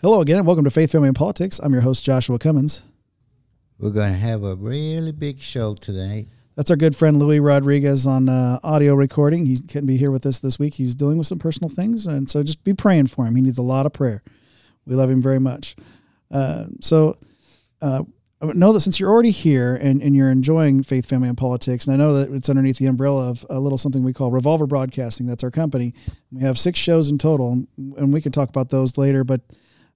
Hello again, and welcome to Faith, Family, and Politics. I'm your host, Joshua Cummins. We're going to have a really big show tonight. That's our good friend Louis Rodriguez on uh, audio recording. He couldn't be here with us this week. He's dealing with some personal things, and so just be praying for him. He needs a lot of prayer. We love him very much. Uh, so, uh, I know that since you're already here and, and you're enjoying Faith, Family, and Politics, and I know that it's underneath the umbrella of a little something we call Revolver Broadcasting. That's our company. We have six shows in total, and we can talk about those later. But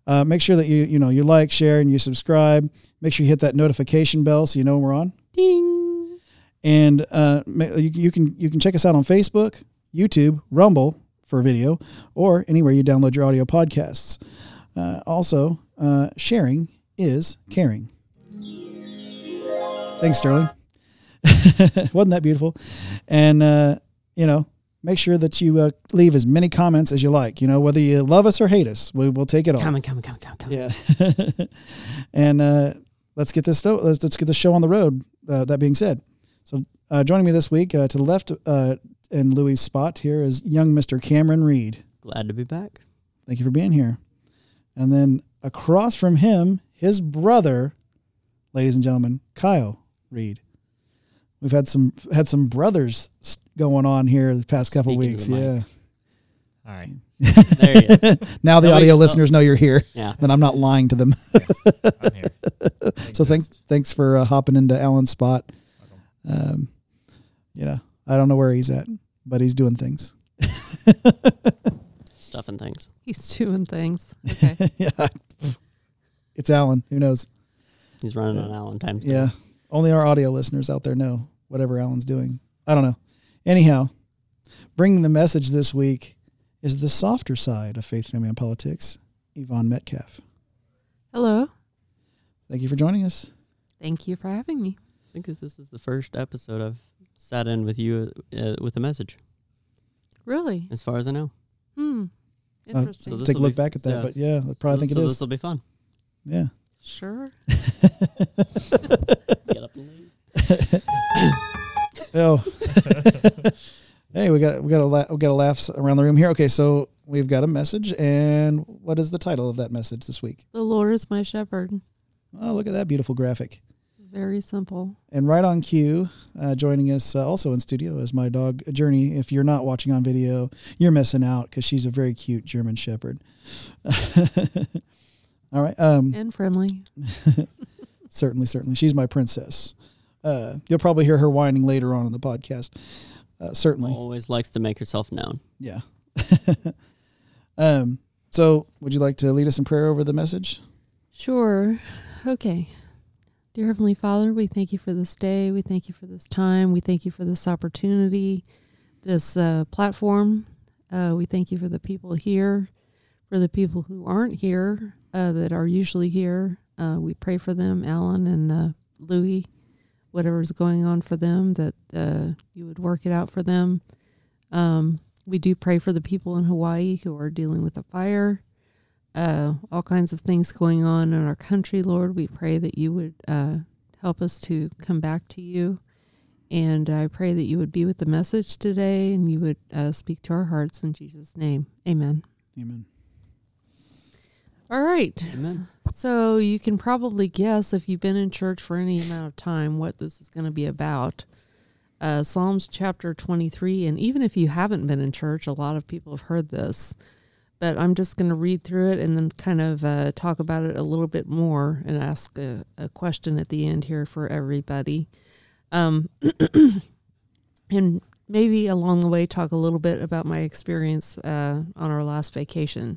uh, make sure that you you know you like, share, and you subscribe. Make sure you hit that notification bell so you know when we're on. Ding. And uh, you, you can you can check us out on Facebook, YouTube, Rumble for video, or anywhere you download your audio podcasts. Uh, also, uh, sharing is caring. Thanks, Sterling. Wasn't that beautiful? And uh, you know, make sure that you uh, leave as many comments as you like. You know, whether you love us or hate us, we, will take it all. Come on, come on, come on, come on, come. Yeah. and uh, let's get this sto- let's, let's get the show on the road. Uh, that being said, so uh, joining me this week uh, to the left uh, in Louis' spot here is young Mister Cameron Reed. Glad to be back. Thank you for being here. And then across from him, his brother, ladies and gentlemen, Kyle Reed. We've had some had some brothers s- going on here the past couple Speaking weeks. Yeah. mic. All right. There he is. now the Nobody- audio listeners know you're here. Yeah. Then I'm not lying to them. I'm here. So thanks thanks for uh, hopping into Alan's spot. Um, you know, I don't know where he's at, but he's doing things. Stuff and things. He's doing things. Okay. yeah, it's Alan. Who knows? He's running on Alan times. Yeah, only our audio listeners out there know whatever Alan's doing. I don't know. Anyhow, bringing the message this week is the softer side of faith, family, and politics. Yvonne Metcalf. Hello. Thank you for joining us. Thank you for having me. I think this is the first episode I've sat in with you uh, with a message, Really? as far as I know. Hmm. Uh, Interesting. So let's take a look back at that, yeah. but yeah, I probably think it is. so it This will be fun. Yeah. sure. Get up and leave. Oh. hey, we got we got a la- we got a laughs around the room here. Okay, so we've got a message, and what is the title of that message this week? The Lord is my shepherd. Oh, look at that beautiful graphic. Very simple. And right on cue, uh, joining us uh, also in studio is my dog Journey. If you're not watching on video, you're missing out because she's a very cute German Shepherd. All right, um, And friendly. certainly, certainly, she's my princess. Uh, you'll probably hear her whining later on in the podcast. Uh, certainly. Always likes to make herself known. Yeah. um, so would you like to lead us in prayer over the message? Sure. Okay. Dear Heavenly Father, we thank you for this day. We thank you for this time. We thank you for this opportunity, this uh, platform. Uh, we thank you for the people here, for the people who aren't here, uh, that are usually here. Uh, we pray for them, Alan and uh, Louis, whatever's going on for them, that uh, you would work it out for them. Um, we do pray for the people in Hawaii who are dealing with the fire uh, all kinds of things going on in our country, Lord. We pray that you would uh, help us to come back to you. And I pray that you would be with the message today and you would uh, speak to our hearts in Jesus' name. Amen. Amen. All right. Amen. So you can probably guess if you've been in church for any amount of time what this is going to be about. Uh, Psalms chapter 23. And even if you haven't been in church, a lot of people have heard this. But I'm just going to read through it and then kind of uh, talk about it a little bit more and ask a, a question at the end here for everybody. Um, and maybe along the way, talk a little bit about my experience uh, on our last vacation.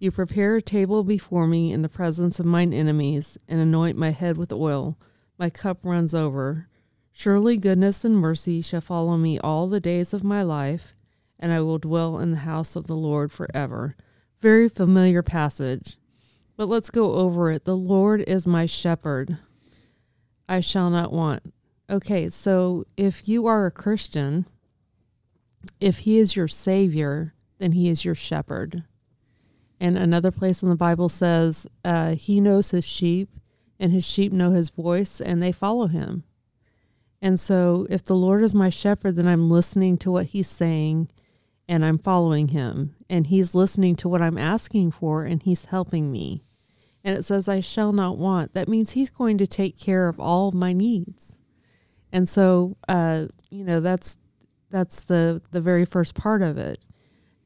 You prepare a table before me in the presence of mine enemies, and anoint my head with oil. My cup runs over. Surely goodness and mercy shall follow me all the days of my life, and I will dwell in the house of the Lord forever. Very familiar passage. But let's go over it. The Lord is my shepherd. I shall not want. Okay, so if you are a Christian, if he is your savior, then he is your shepherd. And another place in the Bible says, uh, he knows his sheep, and his sheep know his voice, and they follow him. And so, if the Lord is my shepherd, then I'm listening to what he's saying and I'm following him. And he's listening to what I'm asking for, and he's helping me. And it says, I shall not want. That means he's going to take care of all of my needs. And so, uh, you know, that's that's the the very first part of it.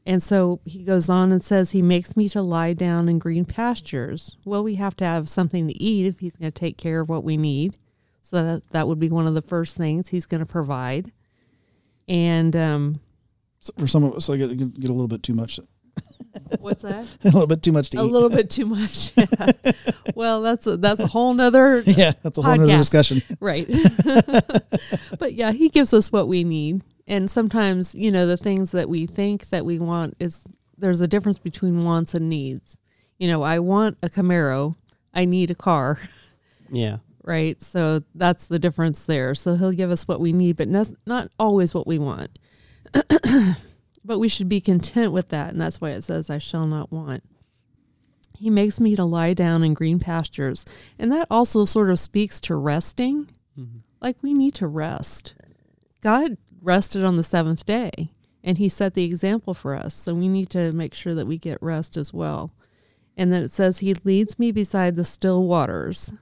And so he goes on and says, He makes me to lie down in green pastures. Well, we have to have something to eat if he's going to take care of what we need. So that, that would be one of the first things he's going to provide. And um, So for some of us, I get, get a little bit too much. what's that? a little bit too much to a eat. A little bit too much. Yeah. well, that's a, that's a whole nother yeah, that's a whole other Podcast. discussion. right. but yeah, he gives us what we need. And sometimes, you know, the things that we think that we want is there's a difference between wants and needs. You know, I want a Camaro, I need a car, Yeah. right? So that's the difference there. So he'll give us what we need, but not, not always what we want. but we should be content with that. And that's why it says, I shall not want. He makes me to lie down in green pastures. And that also sort of speaks to resting. Mhm. Like we need to rest. God rested on the seventh day and he set the example for us. So we need to make sure that we get rest as well. And then it says, He leads me beside the still waters.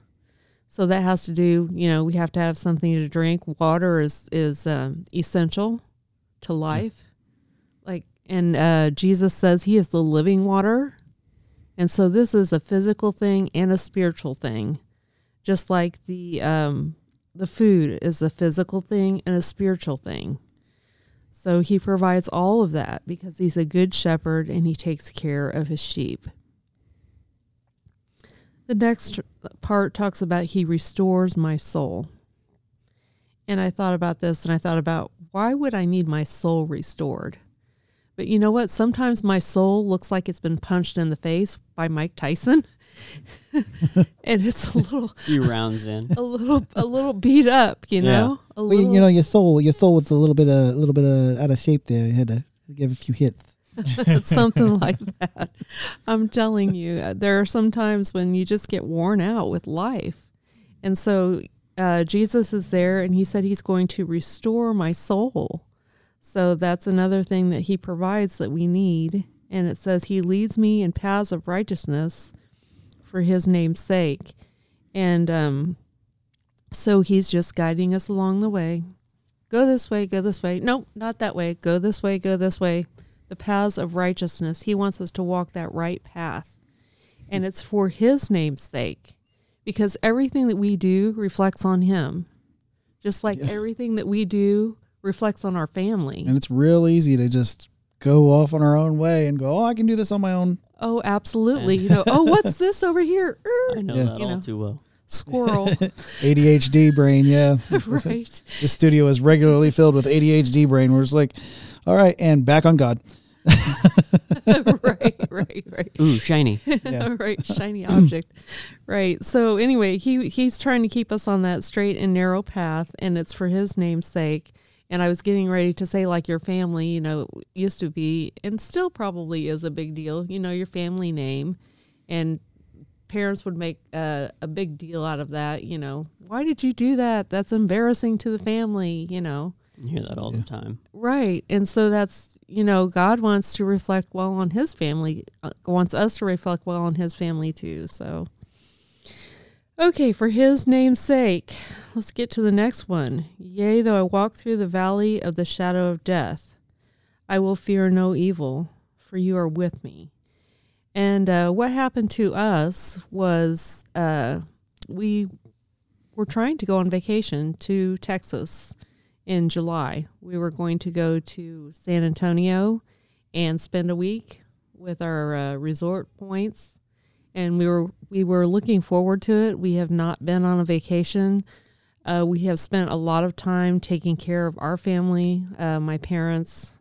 So that has to do, you know, we have to have something to drink. Water is is um, essential to life. Like, and uh, Jesus says He is the living water, and so this is a physical thing and a spiritual thing, just like the um, the food is a physical thing and a spiritual thing. So He provides all of that because He's a good shepherd and He takes care of His sheep. The next part talks about he restores my soul. And I thought about this and I thought about why would I need my soul restored? But you know what? Sometimes my soul looks like it's been punched in the face by Mike Tyson. and it's a little Few rounds in. a little a little beat up, you know? A Well, you, little you know, your soul, your soul was a little bit, a little bit uh, out of shape there. You had to give a few hits. something like that. I'm telling you, uh, there are some times when you just get worn out with life. And so uh, Jesus is there and he said he's going to restore my soul. So that's another thing that he provides that we need. And it says he leads me in paths of righteousness for his name's sake. And um, so he's just guiding us along the way. Go this way, go this way. No, not that way. Go this way, go this way the paths of righteousness. He wants us to walk that right path. And it's for his name's sake because everything that we do reflects on him. Just like Yeah. everything that we do reflects on our family. And it's real easy to just go off on our own way and go, oh, I can do this on my own. Oh, absolutely. You know, oh, what's this over here? Er, I know Yeah. that You all know. too well. Squirrel. ADHD brain, yeah. right. The studio is regularly filled with ADHD brain. We're just like, all right, and back on God. right, right, right. Ooh, shiny. Yeah. right, shiny object. Right. So anyway, he he's trying to keep us on that straight and narrow path, and it's for his name's sake. And I was getting ready to say, like your family, you know, used to be, and still probably is a big deal. You know, your family name, and parents would make a, a big deal out of that. You know, why did you do that? That's embarrassing to the family. You know. You hear that all the time. Right. And so that's, you know, God wants to reflect well on his family, uh, wants us to reflect well on his family too. So, okay, for his name's sake, let's get to the next one. Yea, though I walk through the valley of the shadow of death, I will fear no evil, for you are with me. And uh, what happened to us was uh, we were trying to go on vacation to Texas in July. We were going to go to San Antonio and spend a week with our uh, resort points, and we were we were looking forward to it. We have not been on a vacation. Uh, we have spent a lot of time taking care of our family, uh, my parents,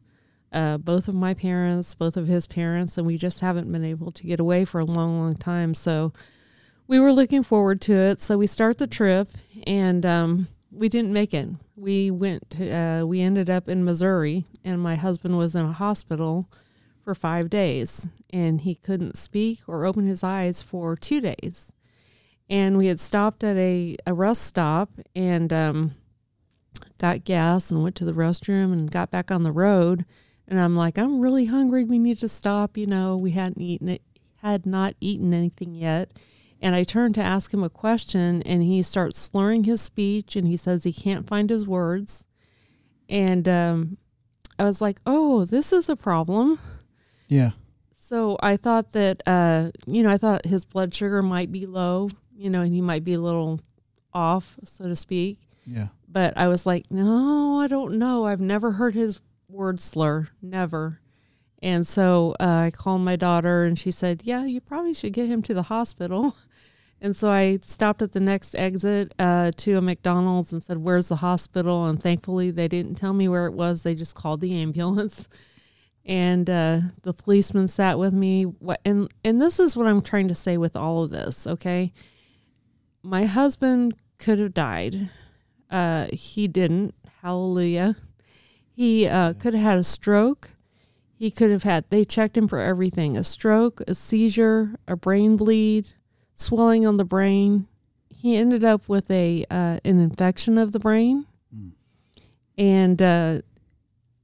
uh, both of my parents, both of his parents, and we just haven't been able to get away for a long, long time. So we were looking forward to it. So we start the trip, and um, we didn't make it. We went. To, uh, we ended up in Missouri, and my husband was in a hospital for five days, and he couldn't speak or open his eyes for two days. And we had stopped at a, a rest stop and um, got gas and went to the restroom and got back on the road. And I'm like, I'm really hungry. We need to stop. You know, we hadn't eaten it, had not eaten anything yet. And I turned to ask him a question, and he starts slurring his speech, and he says he can't find his words. And um, I was like, oh, this is a problem. Yeah. So I thought that, uh, you know, I thought his blood sugar might be low, you know, and he might be a little off, so to speak. Yeah. But I was like, no, I don't know. I've never heard his word slur, never. And so uh, I called my daughter, and she said, yeah, you probably should get him to the hospital. And so I stopped at the next exit uh, to a McDonald's and said, Where's the hospital? And thankfully, they didn't tell me where it was. They just called the ambulance. And uh, the policeman sat with me. What- And, and this is what I'm trying to say with all of this, okay? My husband could have died. Uh, he didn't. Hallelujah. He uh, could have had a stroke. He could have had, they checked him for everything a stroke, a seizure, a brain bleed, swelling on the brain. He ended up with a uh, an infection of the brain, and uh,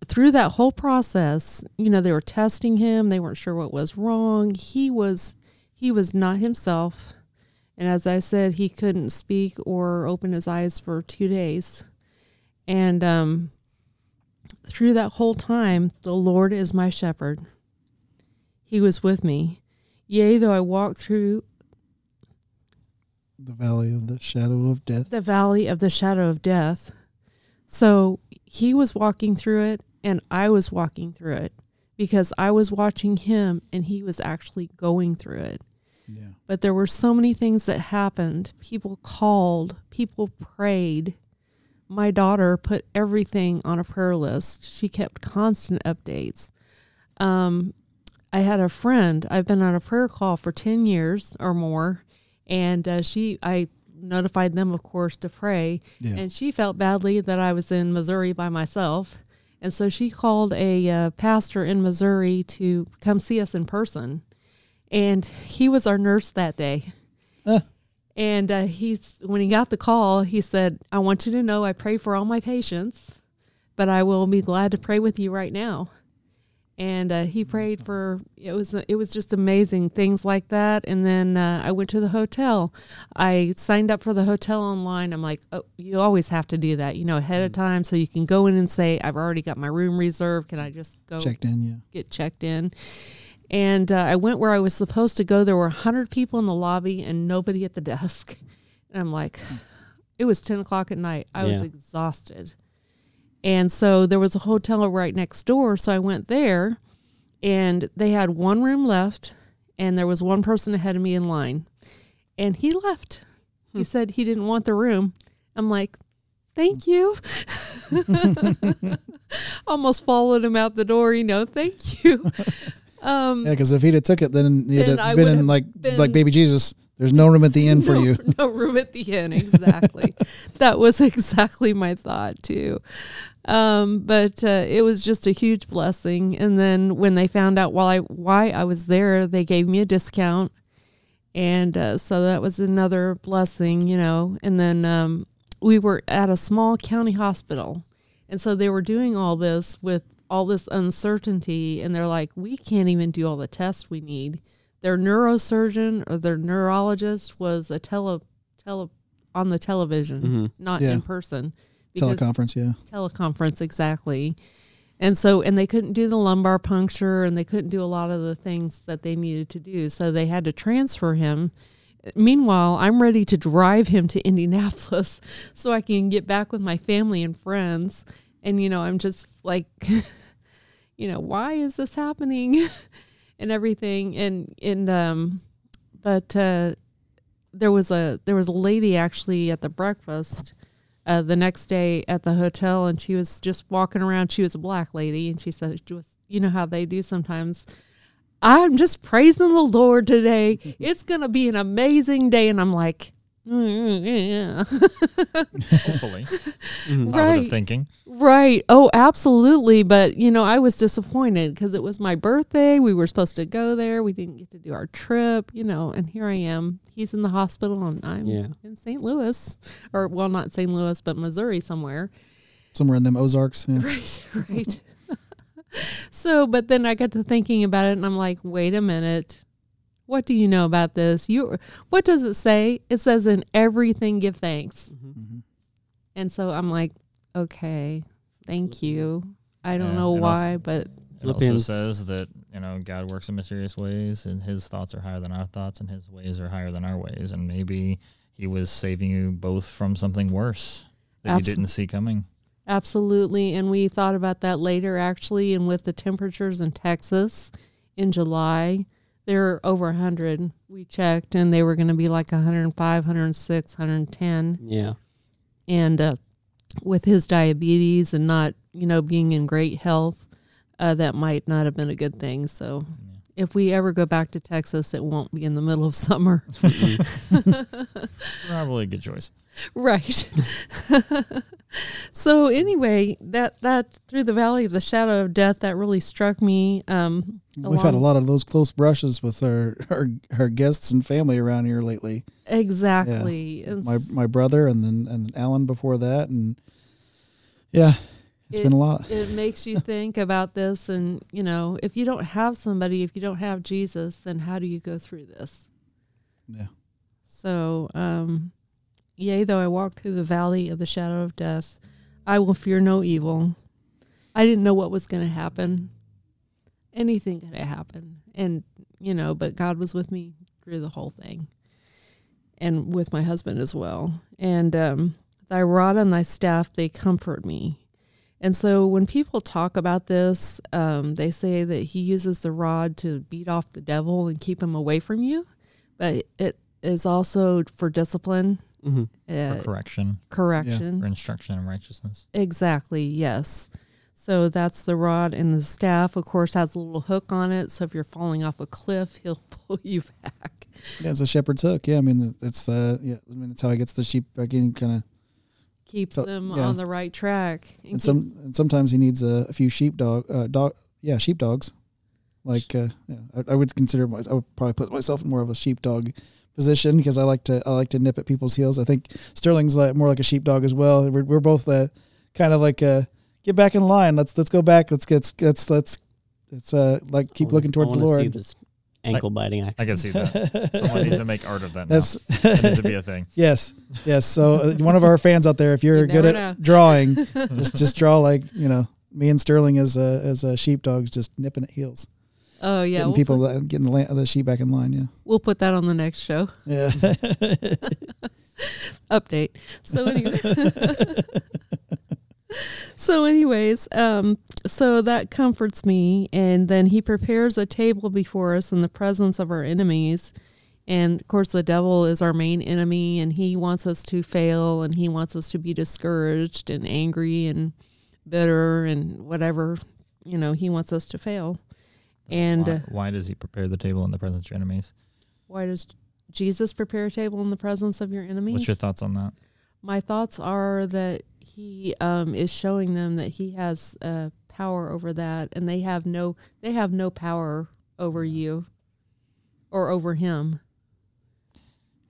through that whole process, you know, they were testing him. They weren't sure what was wrong. He was he was not himself, and as I said, he couldn't speak or open his eyes for two days, and um, through that whole time, the Lord is my shepherd. He was with me. Yea, though I walk through The valley of the shadow of death. the valley of the shadow of death. So he was walking through it, and I was walking through it because I was watching him and he was actually going through it. Yeah. But there were so many things that happened. People called, people prayed. My daughter put everything on a prayer list. She kept constant updates. Um, I had a friend. I've been on a prayer call for ten years or more, and uh, she I notified them, of course, to pray. Yeah. And she felt badly that I was in Missouri by myself, and so she called a uh, pastor in Missouri to come see us in person, and he was our nurse that day. Huh. And uh, he's when he got the call, he said, "I want you to know I pray for all my patients, but I will be glad to pray with you right now." And uh, he prayed for it was it was just amazing things like that. And then uh, I went to the hotel. I signed up for the hotel online. I'm like, oh, you always have to do that, you know, ahead of time, so you can go in and say, "I've already got my room reserved. Can I just go Checked in. Yeah. get checked in. And uh, I went where I was supposed to go. There were 100 people in the lobby and nobody at the desk. And I'm like, it was 10 o'clock at night. I was Yeah. exhausted. And so there was a hotel right next door. So I went there and they had one room left and there was one person ahead of me in line. And he left. He said he didn't want the room. I'm like, thank you. Almost followed him out the door, you know, thank you. Um, Yeah, because if he'd have took it, then you'd Then have been in like been- like baby Jesus. There's no room at the inn for you. No room at the inn, exactly. that was exactly my thought too. Um, but uh, it was just a huge blessing. And then when they found out while I why I was there, they gave me a discount, and uh, so that was another blessing, you know. And then um, we were at a small county hospital, and so they were doing all this with all this uncertainty, and they're like, we can't even do all the tests we need their neurosurgeon or their neurologist was a tele tele on the television, Mhm. not Yeah. in person. Teleconference. Yeah. teleconference exactly. And so and they couldn't do the lumbar puncture and they couldn't do a lot of the things that they needed to do. So they had to transfer him. Meanwhile, I'm ready to drive him to Indianapolis so I can get back with my family and friends. And you know, I'm just like you know, why is this happening? and everything and and um but uh there was a there was a lady actually at the breakfast uh, the next day at the hotel, and she was just walking around. She was a black lady, and she said was you know how they do sometimes. I'm just praising the Lord today. It's going to be an amazing day. And I'm like, "Mm, yeah. Hopefully, Mhm. positive Right. thinking. Right. Oh, absolutely. But, you know, I was disappointed because it was my birthday. We were supposed to go there. We didn't get to do our trip, you know, and here I am. He's in the hospital and I'm Yeah. in St. Louis, or, well, not St. Louis, but Missouri somewhere. Somewhere in them Ozarks. Yeah. Right. Right. so, but then I got to thinking about it and I'm like, wait a minute. What do you know about this? You, what does it say? It says in everything give thanks. Mhm. And so I'm like, okay, thank you. I don't Yeah, know and also- why, but It also Philippians- says that you know God works in mysterious ways, and His thoughts are higher than our thoughts, and His ways are higher than our ways. And maybe He was saving you both from something worse that you didn't see coming. absolutely. And we thought about that later, actually. And with the temperatures in Texas in July, they're over 100. We checked, and they were going to be like 105, 106, 110. Yeah. And uh, with his diabetes and not, you know, being in great health, uh, that might not have been a good thing. So if we ever go back to Texas, it won't be in the middle of summer. Probably a good choice. Right. so anyway, that that through the valley of the shadow of death that really struck me. Um, We've had a lot of those close brushes with our, our our guests and family around here lately. Exactly. And My my brother and then and Alan before that, and yeah, it's It- been a lot. it makes you think about this, and you know, if you don't have somebody, if you don't have Jesus, then how do you go through this? Yeah. So, um, yea, though I walk through the valley of the shadow of death, I will fear no evil. I didn't know what was going to happen. Anything could have happened. And, you know, but God was with me through the whole thing and with my husband as well. And um, thy rod and thy staff, they comfort me. And so when people talk about this, um, they say that he uses the rod to beat off the devil and keep him away from you, but it is also for discipline, hmm uh, for correction, correction. for instruction in righteousness. Exactly, yes. So that's the rod and the staff, of course, has a little hook on it. So if you're falling off a cliff, he'll pull you back. Yeah, it's a shepherd's hook. Yeah, I mean it's uh yeah, I mean that's how he gets the sheep back in. Kind of, Keeps So, them yeah. on the right track. And and keep- some and sometimes he needs a, a few sheepdog uh dog yeah sheepdogs. Like uh, yeah, I, I would consider my, I would probably put myself in more of a sheepdog position because I like to I like to nip at people's heels. I think Sterling's like more like a sheepdog as well. We're, we're both uh, kind of like uh, get back in line. Let's let's go back. Let's get let's let's let's uh like keep I looking wanna- towards the I wanna Lord. See this ankle biting action. I can see that. Someone needs to make art of that. Now. That's that needs to be a thing. yes, yes. So uh, one of our fans out there, if you're You good at know. drawing, just just draw like you know me and Sterling as a as a sheepdogs, just nipping at heels, oh, yeah. getting We'll people put, uh, getting the, la- the sheep back in line. Yeah, we'll put that on the next show. yeah. update. So anyway, so anyways, um, so that comforts me, and then he prepares a table before us in the presence of our enemies. And of course, the devil is our main enemy, and he wants us to fail, and he wants us to be discouraged and angry and bitter and whatever. You know, he wants us to fail. And why, uh, why does he prepare the table in the presence of your enemies? why does Jesus prepare a table in the presence of your enemies? What's your thoughts on that? My thoughts are that he um, is showing them that he has uh, power over that, and they have no they have no power over you or over him.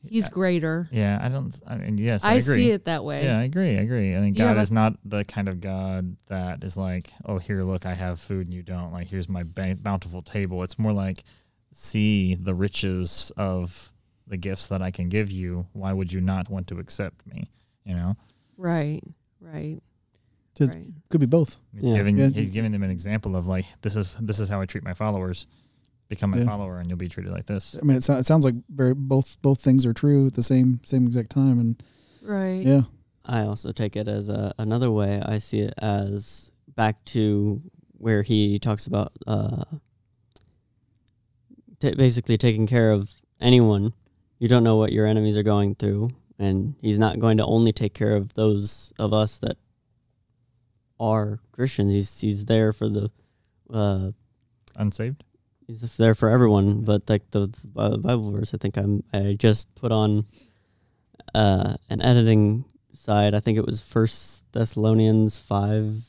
He's greater. Yeah, I don't. I mean, yes, I, I, agree. see it that way. Yeah, I agree. I agree. I think You God a- is not the kind of God that is like, oh, here, look, I have food and you don't. Like, here's my bountiful table. It's more like, see the riches of the gifts that I can give you. Why would you not want to accept me? You know, Right. Right. It's- right. Could be both. he's Yeah. giving Yeah. he's giving them an example of like, this is this is how I treat my followers. Become my Yeah. follower, and you'll be treated like this. I mean, it, so, it sounds like very both both things are true at the same same exact time, and Right. yeah, I also take it as a, another way. I see it as back to where he talks about uh, ta basically taking care of anyone. You don't know what your enemies are going through, and he's not going to only take care of those of us that are Christians. He's he's there for the uh, unsaved. He's there for everyone, but like the, the Bible verse, I think I'm I just put on uh, an editing side. I think it was First Thessalonians five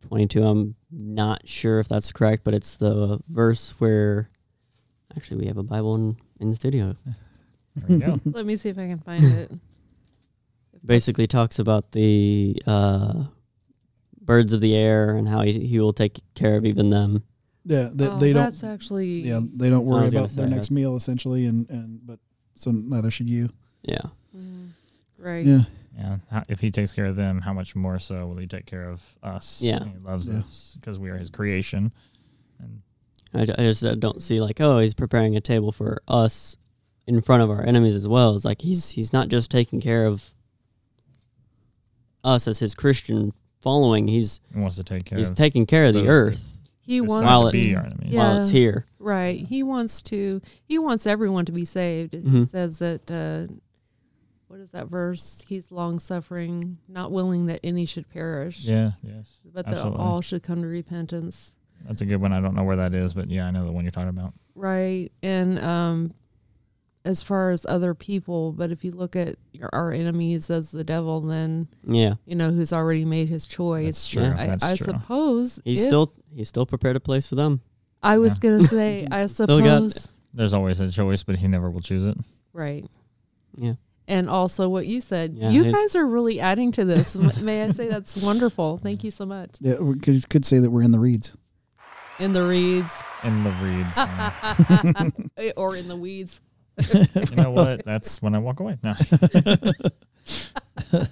twenty two. I'm not sure if that's correct, but it's the verse where actually we have a Bible in, in the studio. There we go. Let me see if I can find it. Basically, talks about the uh, birds of the air and how he he will take care of even them. Yeah, they, oh, they don't. That's actually. Yeah, they don't worry about their next that. meal essentially, and and but so neither should you. Yeah, Mm, right. Yeah, Yeah. How, if he takes care of them, how much more so will he take care of us? Yeah. He loves Yeah. us because we are his creation. And I, I just uh, don't see like oh he's preparing a table for us in front of our enemies as well. It's like he's he's not just taking care of us as his Christian following. He's he wants to take care he's of taking care of the earth He wants While supposed to it's- be our enemies. Yeah. while it's here. right. He wants to. He wants everyone to be saved. He Mhm. says that. Uh, what is that verse? He's long suffering, not willing that any should perish, Yeah. Yes. but that absolutely. all should come to repentance. That's a good one. I don't know where that is, but yeah, I know the one you're talking about. Right. And um, as far as other people, but if you look at your, our enemies as the devil, then Yeah, you know who's already made his choice. That's true. I, That's I true. suppose he's if- still he's still prepared a place for them. I was Yeah. gonna say. I Still got- suppose. There's always a choice, but he never will choose it. Right. Yeah, And also what you said. Yeah, you guys are really adding to this. May I say that's wonderful. Thank you so much. yeah. We could could say that we're in the reeds. In the reeds In the reeds. or in the weeds. you know what? That's when I walk away. No. Uh,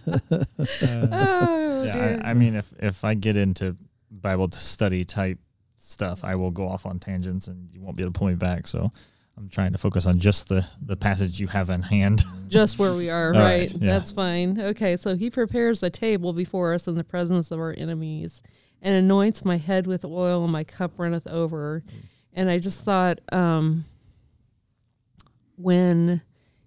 Oh, yeah. I, I mean, if if I get into Bible study type stuff, I will go off on tangents, and you won't be able to pull me back. So I'm trying to focus on just the the passage you have in hand. Just where we are, All right? right, yeah. That's fine. Okay, so he prepares a table before us in the presence of our enemies and anoints my head with oil and my cup runneth over. And I just thought um when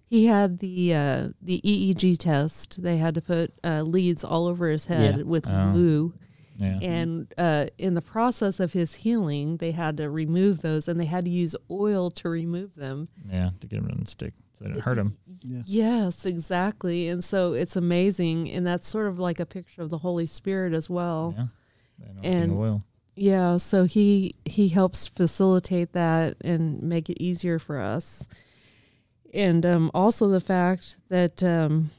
he had the uh the EEG test, they had to put uh, leads all over his head Yeah. with Oh. glue. Yeah. And uh, in the process of his healing, they had to remove those, and they had to use oil to remove them. Yeah, to get him to stick so they didn't hurt him. Yeah. Yes, exactly. And so it's amazing. And that's sort of like a picture of the Holy Spirit as well. Yeah. And- oil. Yeah. so he he helps facilitate that and make it easier for us. And um, also the fact that um,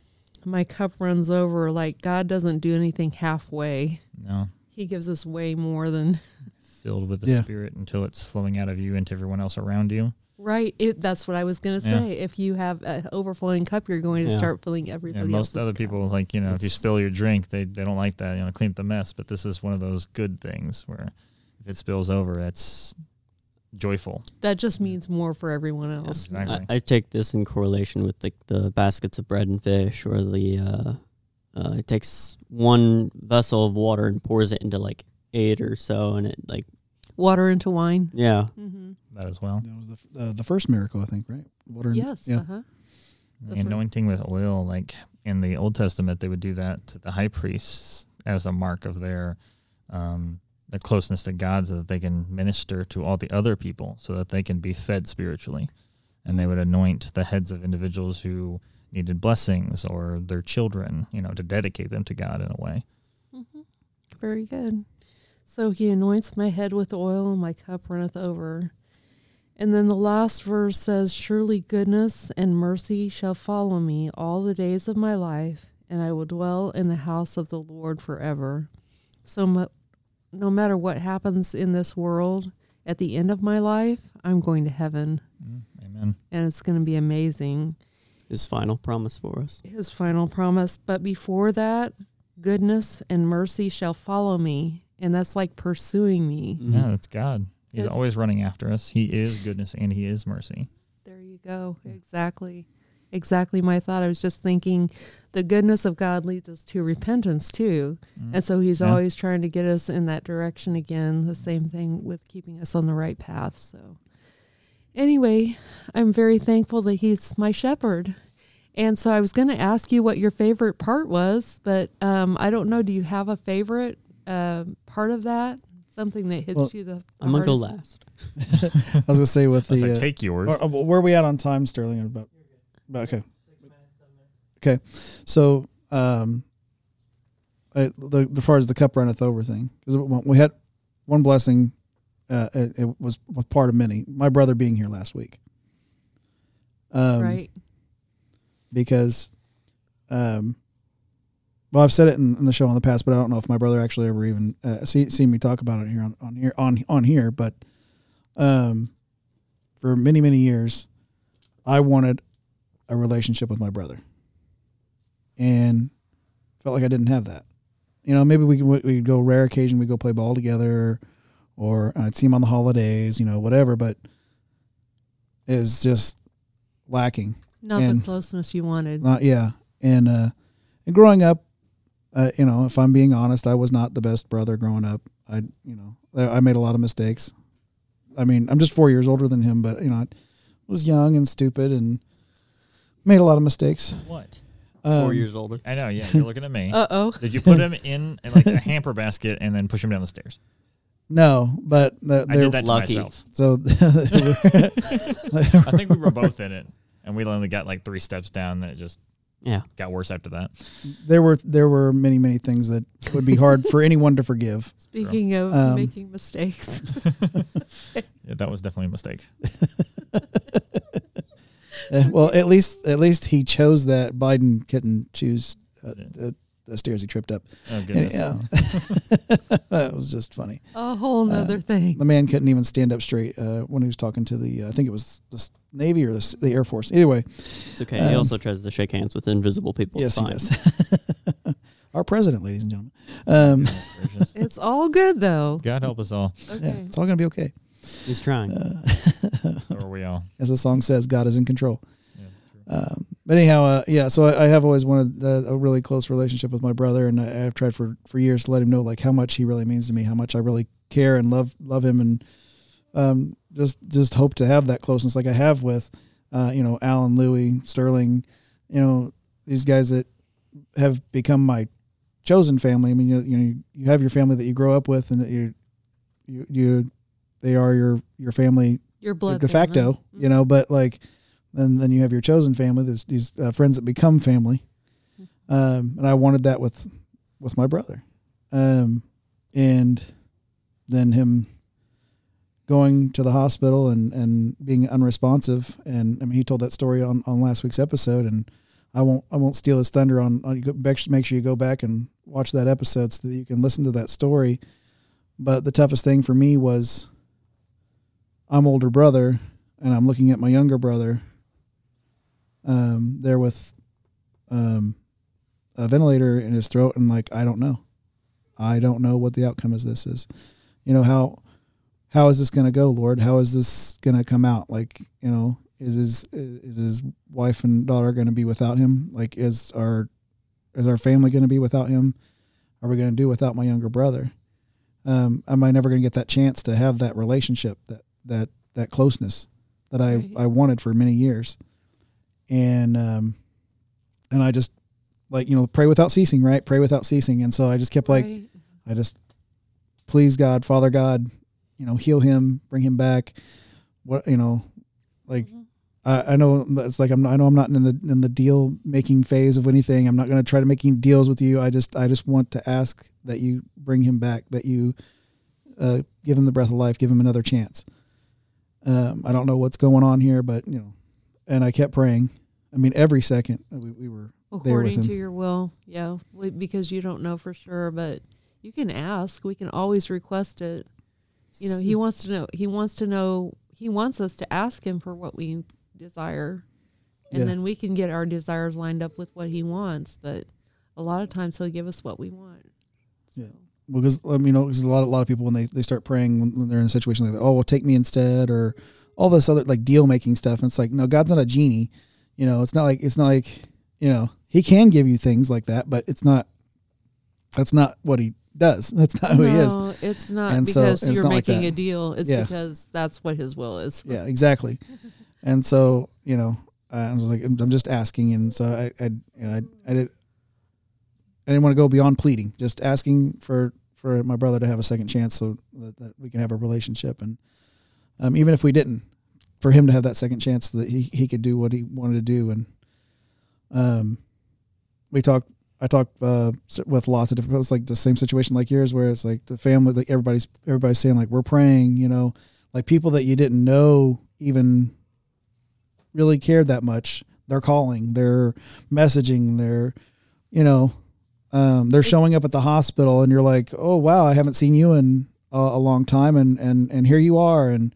my cup runs over, like God doesn't do anything halfway. No. He gives us way more than Filled with the Yeah. spirit until it's flowing out of you into everyone else around you. right. It, that's what I was gonna Yeah. say. If you have an overflowing cup, you're going to Yeah. start filling everybody. Yeah, everybody most else's other cup. people like you know if you It's- spill your drink they, they don't like that you know clean up the mess but this is one of those good things where if it spills over that's joyful That just means more for everyone Yeah. else. Exactly. I, I take this in correlation with like the baskets of bread and fish, or the uh, uh, it takes one vessel of water and pours it into like eight or so, and it like Water into wine. yeah, Mm-hmm. that as well That was the f- uh, the first miracle, I think, right? Water. and- Yes. Yeah. Uh-huh. the The anointing with oil like in the old testament they would do that to the high priests as a mark of their um their closeness to god so that they can minister to all the other people so that they can be fed spiritually and they would anoint the heads of individuals who needed blessings or their children you know to dedicate them to god in a way hmm Very good. So he anoints my head with oil, and my cup runneth over. And then the last verse says, Surely goodness and mercy shall follow me all the days of my life, and I will dwell in the house of the Lord forever. So, no matter what happens in this world, at the end of my life, I'm going to heaven, Mm, amen and it's going to be amazing. his final promise for us. his final promise. But before that, goodness and mercy shall follow me. And that's like pursuing me. Mhm. yeah that's god he's It's- always running after us he is goodness and he is mercy There you go. Exactly. Exactly my thought. I was just thinking the goodness of God leads us to repentance too. Mm. And so he's Yeah. always trying to get us in that direction again. The same thing with keeping us on the right path. So, anyway, I'm very thankful that he's my shepherd. And so I was going to ask you what your favorite part was, but um, I don't know. Do you have a favorite uh, part of that? something that hits Well, you the, the I'm gonna go last. I was gonna say with I the like, uh, take yours. or- uh, where are we at on time, Sterling? About, about okay, okay. So, um, I, the as far as the cup runneth over thing, because we had one blessing. Uh, it, it was was part of many. My brother being here last week. Um, right. because um well I've said it in, in the show in the past but I don't know if my brother actually ever even uh, see, seen me talk about it here on, on here on on here but um for many many years I wanted a relationship with my brother and felt like I didn't have that you know maybe we could we'd go rare occasion we go play ball together or I'd see him on the holidays you know whatever but is just lacking Not and- the closeness you wanted. not yeah, and uh, and growing up, uh, you know, if I'm being honest, I was not the best brother growing up. I, you know, I made a lot of mistakes. I mean, I'm just four years older than him, but you know, I was young and stupid and made a lot of mistakes. what? Um, Four years older. I know. Yeah, you're looking at me. Uh oh. Did you put him in, in like a hamper basket and then push him down the stairs? No, but uh, I they're did that to lucky. myself. so. I think we were both in it, and we only got like three steps down. Then it just Yeah. got worse after that. there were there were many many things that would be hard for anyone to forgive. Speaking of Um, making mistakes, Yeah, that was definitely a mistake. Uh, well, at least at least he chose that. Biden couldn't choose uh, Yeah. the, the stairs he tripped up. Oh And, goodness. yeah, that was just funny. a whole nother thing. The man couldn't even stand up straight uh, when he was talking to the. I think it was the Navy or the, the Air Force. Anyway, It's okay. Um, he also tries to shake hands with invisible people. yes, it's he does. Our president, ladies and gentlemen. Um, It's all good though. God help us all. yeah, it's all gonna be okay. He's trying. Uh, So are we all. as the song says, God is in control. Yeah. Um, but anyhow, uh, yeah. So I, I have always wanted a, a really close relationship with my brother, and I, I've tried for, for years to let him know like how much he really means to me, how much I really care and love love him, and um, just just hope to have that closeness like I have with, uh, you know, Alan, Louie, Sterling, you know, these guys that have become my chosen family. I mean, you you know, you have your family that you grow up with, and that you you you they are your your family Your blood de facto, family. you know, but like then then you have your chosen family, there's these uh, friends that become family. Um, and I wanted that with with my brother. Um, and then him going to the hospital and and being unresponsive and I mean he told that story on on last week's episode and I won't I won't steal his thunder on, on you go back, make sure you go back and watch that episode so that you can listen to that story. But the toughest thing for me was I'm older brother and I'm looking at my younger brother um there with um a ventilator in his throat and like I don't know. I don't know what the outcome of this is. You know how how is this going to go, Lord? How is this going to come out? Like, you know, is his is his wife and daughter going to be without him? Like is our is our family going to be without him? Are we going to do without my younger brother? Um, am I never going to get that chance to have that relationship, that that that closeness that I Right. I wanted for many years? And um, and I just like you know pray without ceasing, right? Pray without ceasing, and so I just kept like Right. I just please God, Father God, you know, heal him, bring him back. What you know, like Mhm. I, I know it's like I'm not, I know I'm not in the in the deal making phase of anything. I'm not going to try to making deals with you. I just I just want to ask that you bring him back, that you uh, give him the breath of life, give him another chance. Um, I don't know what's going on here, but you know, and I kept praying. I mean, every second we, we were according to your will yeah we- because you don't know for sure but you can ask we can always request it you know he wants to know he wants to know he wants us to ask him for what we desire and Yeah. then we can get our desires lined up with what he wants but a lot of times he'll give us what we want Yeah. Because you know, because a lot, a lot of people when they, they start praying when, when they're in a situation like that, oh, well, take me instead, or all this other like deal making stuff. And it's like, no, God's not a genie. You know, it's not like it's not like you know He can give you things like that, but it's not. That's not what He does. That's not who He is. it's not And so- because and you're not like making that. a deal it's Yeah. because that's what his will is Yeah, exactly. And so you know, I was like, I'm I'm just asking, and so I, I, you know, I, I did. I didn't want to go beyond pleading, just asking for for my brother to have a second chance, so that, that we can have a relationship, and um, even if we didn't, for him to have that second chance, so that he he could do what he wanted to do, and um, we talked. I talked uh, with lots of different. Was like the same situation like yours, where it's like the family, like everybody's everybody's saying like we're praying, you know, like people that you didn't know even really cared that much. They're calling, they're messaging, they're, you know, um, they're showing up at the hospital, and you're like, oh wow, I haven't seen you in a, a long time, and and and here you are, and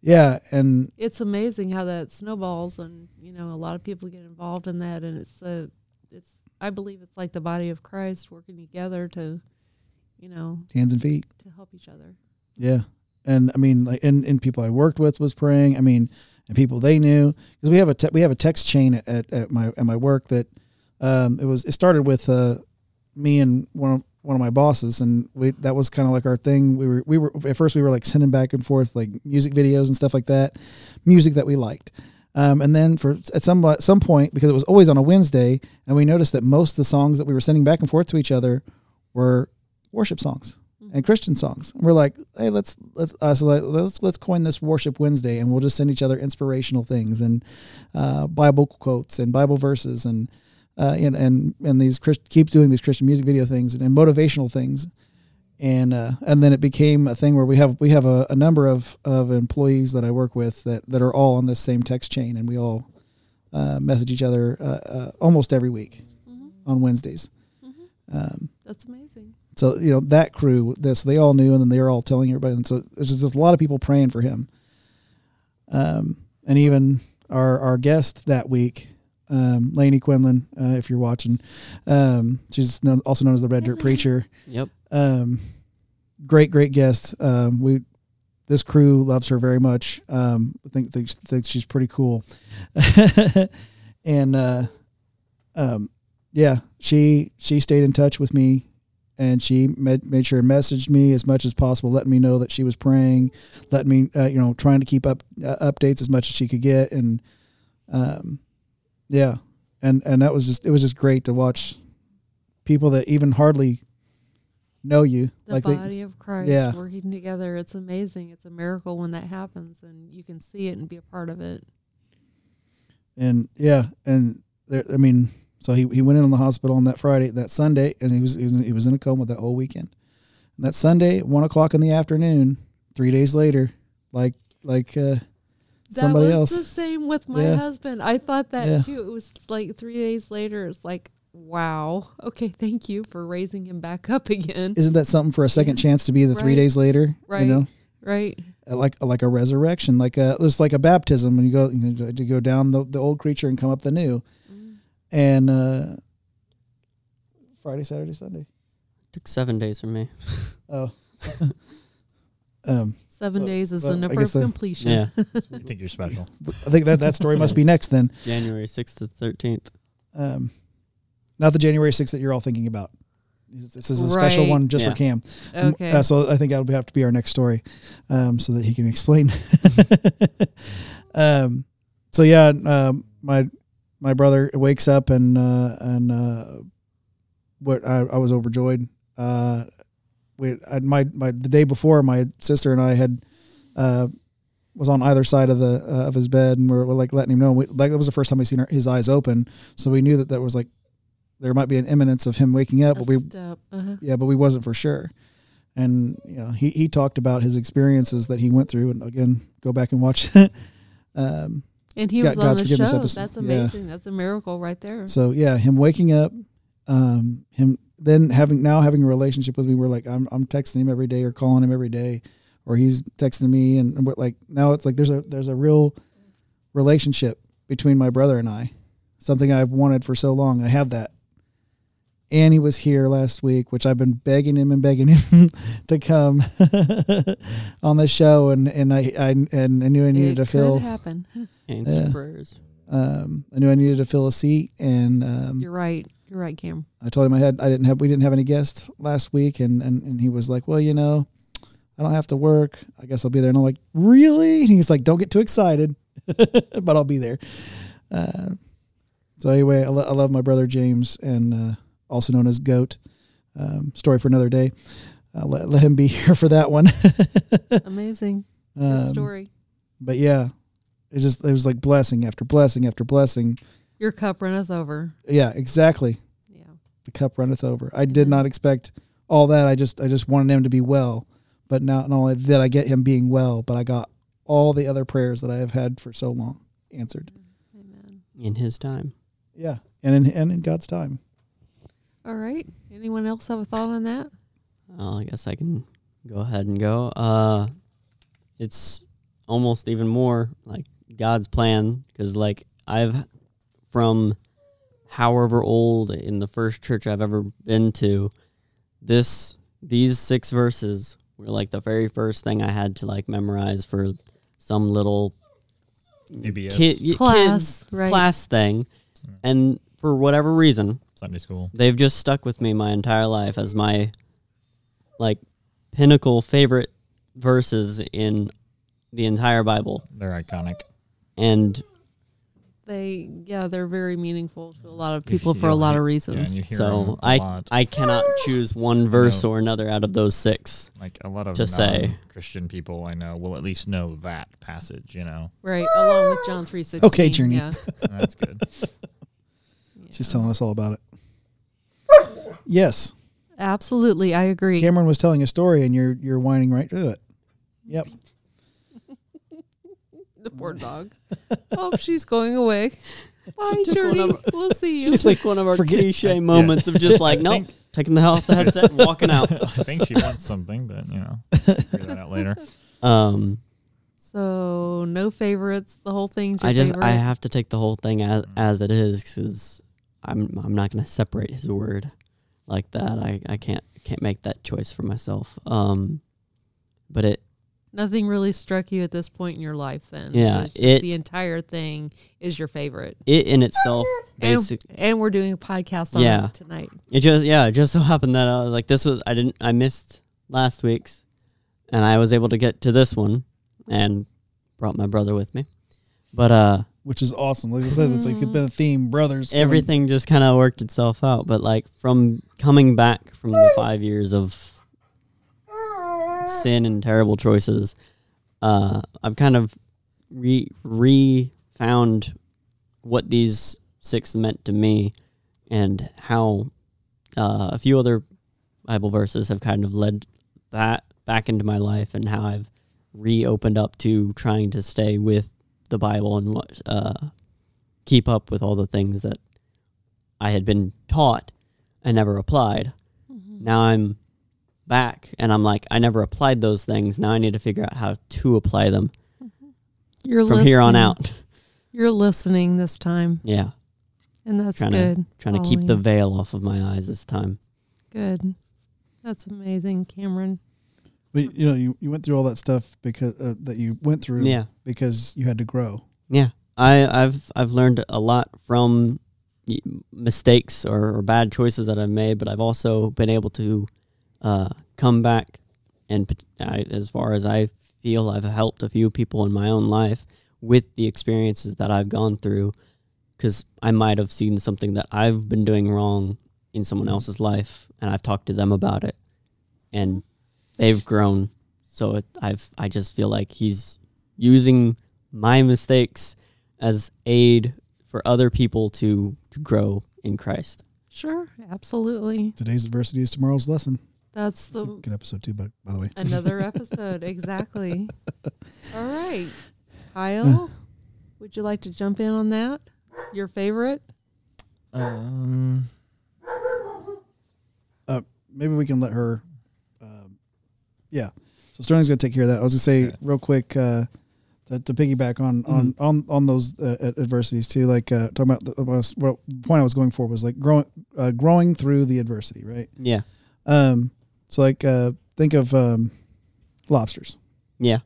yeah, and it's amazing how that snowballs and you know a lot of people get involved in that and it's uh it's i believe it's like the body of christ working together to you know hands and feet. to help each other Yeah. And I mean, like, and, and people I worked with was praying. I mean, and people they knew because we have a te- we have a text chain at, at, at my at my work that um, it was it started with uh, me and one of one of my bosses, and we that was kind of like our thing. We were we were at first we were like sending back and forth like music videos and stuff like that, music that we liked. Um, and then for at some at some point because it was always on a Wednesday, and we noticed that most of the songs that we were sending back and forth to each other were worship songs and Christian songs. And we're like, hey, let's let's uh, so like, let's let's coin this Worship Wednesday, and we'll just send each other inspirational things and uh, Bible quotes and Bible verses and uh, and and and these Christ- keep doing these Christian music video things and, and motivational things. And uh, and then it became a thing where we have we have a, a number of, of employees that I work with that, that are all on this same text chain, and we all uh, message each other uh, uh, almost every week on Wednesdays. Um, that's amazing so you know that crew, this they all knew, and then they were all telling everybody. And so there's just a lot of people praying for him. Um, and even our our guest that week, um, Lainey Quinlan, uh, if you're watching, um, she's known, also known as the Red Dirt Preacher. Yep. Um, great, great guest. Um, we this crew loves her very much. Um, I think thinks thinks she's pretty cool, and uh, um, yeah, she she stayed in touch with me, and she made made sure and messaged me as much as possible, letting me know that she was praying, letting me uh, you know trying to keep up uh, updates as much as she could get, and um, yeah, and and that was just it was just great to watch people that even hardly know you. The like they, body of christ yeah. working together. It's amazing. It's a miracle when that happens and you can see it and be a part of it. And yeah, and there, I mean, so he, he went in on the hospital on that Friday, that Sunday, and he was, he was he was in a coma that whole weekend. And that Sunday, one o'clock in the afternoon, three days later, like like uh, somebody that was else. the same with my Yeah. husband i thought that Yeah. too it was like three days later it's like wow okay thank you for raising him back up again Isn't that something for a second chance to be the three days later? Right. You know, right like like a resurrection, like a it's like a baptism when you go you, know, you go down the, the old creature and come up the new. Mm. And uh, Friday, Saturday, Sunday. Took seven days for me. Oh. um, seven Well, days is the I number guess of the- completion Yeah. I think you're special. I think that that story must be next then. January 6th to 13th. Um, not the January 6th that you're all thinking about. This is a special Right. one just Yeah. for Cam. M- okay Uh, so I think that'll have to be our next story, um, so that he can explain. um, so yeah, um, my my brother wakes up and uh, and uh, what I, I was overjoyed. Uh, we I, my my the day before, my sister and I had uh, was on either side of the uh, of his bed, and we're, we're like letting him know. We, like that was the first time we seen his eyes open, so we knew that that was like there might be an imminence of him waking up, but we. Uh-huh. yeah, but we wasn't for sure. And you know, he he talked about his experiences that he went through, and again, go back and watch. um, and he God- was on God's the show episode. that's Yeah. amazing that's a miracle right there so yeah, him waking up, um, him then having now having a relationship with me, where like I'm I'm texting him every day or calling him every day, or he's texting me, and, and what like now it's like there's a there's a real relationship between my brother and I, something I've wanted for so long. I have that. And he was here last week, which I've been begging him and begging him to come on the show, and and I, I and I knew I needed it to fill. happen Answer Yeah. prayers. Um, I knew I needed to fill a seat, and um, you're right you're right cam I told him I had I didn't have we didn't have any guests last week, and and and he was like, well, you know, I don't have to work. I guess I'll be there. And I'm like, really? And he's like, don't get too excited, but I'll be there. Uh, so anyway, I, lo- I love my brother James, and uh, also known as Goat. Um, story for another day. Uh, let, let him be here for that one. Amazing. Um, story. But yeah, it's just it was like blessing after blessing after blessing. Your cup runneth over. Yeah, exactly. Yeah. The cup runneth over. I did not expect all that. I just I just wanted him to be well. But not, not only did I get him being well, but I got all the other prayers that I have had for so long answered. Amen. in His time. Yeah, and in and in God's time. All right. Anyone else have a thought on that? Well, I guess I can go ahead and go. Uh, it's almost even more like God's plan because, like, I've from however old in the first church I've ever been to, this these six verses were like the very first thing I had to like memorize for some little VBS. kid, y- Class, kids right. class thing, mm. and for whatever reason, Sunday school. they've just stuck with me my entire life as my like pinnacle favorite verses in the entire Bible. They're iconic. And They, yeah, they're very meaningful to a lot of people for a lot of reasons. and you hear so 'em a I lot. I cannot ah! choose one verse know. or another out of those six. like a lot of to say. Christian people I know will at least know that passage. You know, right, along with John three sixteen. Okay, Journey. Yeah. That's good. She's telling us all about it. Yes, Absolutely, I agree. Cameron was telling a story, and you're you're whining right to it. Yep. The poor dog. oh, she's going away. Bye, took one Journey. of- We'll see you. She's like one of our Forget- cliche moments of just like, nope, taking the off the headset and walking out. I think she wants something, but you know, figure that out later. Um, so no favorites. The whole thing's your I just favorite. I have to take the whole thing as as it is because I'm I'm not gonna separate His word like that. I, I can't can't make that choice for myself. Um, but it Nothing really struck you at this point in your life. Then, Yeah, it- the entire thing is your favorite. it in itself And, and we're doing a podcast on Yeah. it tonight. it just yeah it just so happened that I was like this was I didn't I missed last week's and I was able to get to this one and brought my brother with me. But uh Which is awesome. Like I said, it's like it's been a theme, brothers. coming- everything just kind of worked itself out. But like from coming back from the five years of sin and terrible choices, uh, I've kind of re re found what these six meant to me and how uh, a few other Bible verses have kind of led that back into my life and how I've reopened up to trying to stay with the Bible and what uh, keep up with all the things that I had been taught and never applied. Now I'm back and I'm like, I never applied those things. Now I need to figure out how to apply them You're from here on out. You're listening this time, Yeah. and that's Trying to- good. Trying to keep the veil off of my eyes this time. Good. That's amazing, Cameron. But you know, you, you went through all that stuff because uh, that you went through Yeah. because you had to grow. Yeah. I, I've I've learned a lot from mistakes or, or bad choices that I've made, but I've also been able to uh, come back and I, as far as I feel, I've helped a few people in my own life with the experiences that I've gone through, because I might have seen something that I've been doing wrong in someone else's life, and I've talked to them about it, and they've grown. So it, I've I just feel like he's using my mistakes as aid for other people to to grow in Christ. Sure, absolutely. Today's adversity is tomorrow's lesson. That's It's a the good episode too, by, by the way. another episode. Exactly. All right, Kyle, would you like to jump in on that? Your favorite? Um, uh, Maybe we can let her. Um, yeah. So Sterling's gonna take care of that. I was gonna say Okay. real quick uh, to, to piggyback on on Mm-hmm. on on those uh, adversities too. Like uh, talking about the, what, I was, what the point I was going for was like growing uh, growing through the adversity, right? Yeah. Um, so like uh, think of um, lobsters. Yeah.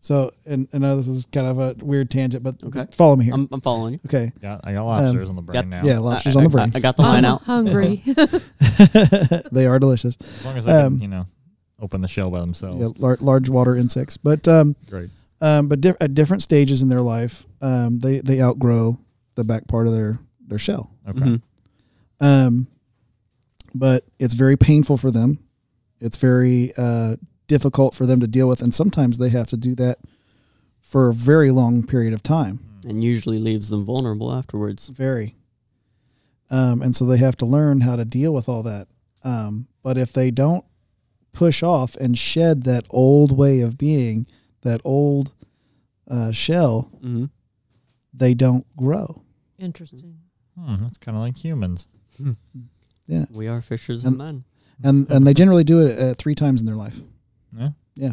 So and and I know this is kind of a weird tangent, but Okay. follow me here. I'm, I'm following you. okay. got I got lobsters on the brain got- now. Um, Yeah, lobsters I, on the I- brain. I, got the line I'm out. hungry. they are delicious. As long as they Um, can, you know, open the shell by themselves. Yeah, lar- large water insects, but um, Great. um, but diff- at different stages in their life, um, they they outgrow the back part of their their shell. Okay. Mhm. Um, but it's very painful for them. It's very uh, difficult for them to deal with, and sometimes they have to do that for a very long period of time. and usually leaves them vulnerable afterwards. Very. Um, and so they have to learn how to deal with all that. Um, but if they don't push off and shed that old way of being, that old uh, shell, hmm they don't grow. Interesting. Hmm, that's kind of like humans. Yeah. We are fishers And- of men. And and they generally do it uh, three times in their life. Yeah. Yeah.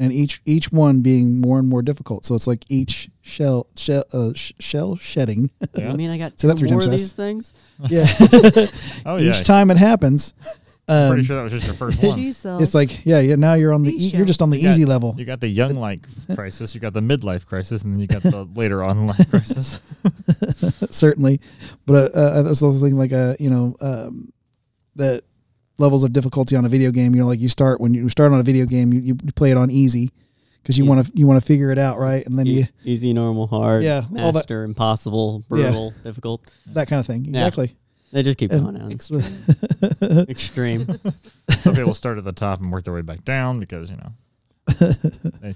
And each each one being more and more difficult. So it's like each shell shell uh, sh- shell shedding. Yeah. I mean, I got Say two that three more times of these things. yeah. Oh yeah. each time it happens. Um, Pretty sure that was just your first one. She sells. It's like yeah, yeah. Now you're on the e- you're just on the You got- easy level. You got the young life crisis, you got the midlife crisis, and then you got the later on life crisis. certainly. But uh, uh, there's also thing like uh, you know um, that levels of difficulty on a video game. You know, like you start when you start on a video game, you, you play it on easy because you want to you want to figure it out right, and then you E- easy, normal, hard, Yeah, all that- master, impossible, brutal, difficult. that kind of thing. Yeah. Exactly. They just keep going on. Extreme. Extreme. Some people start at the top and work their way back down because you know. They-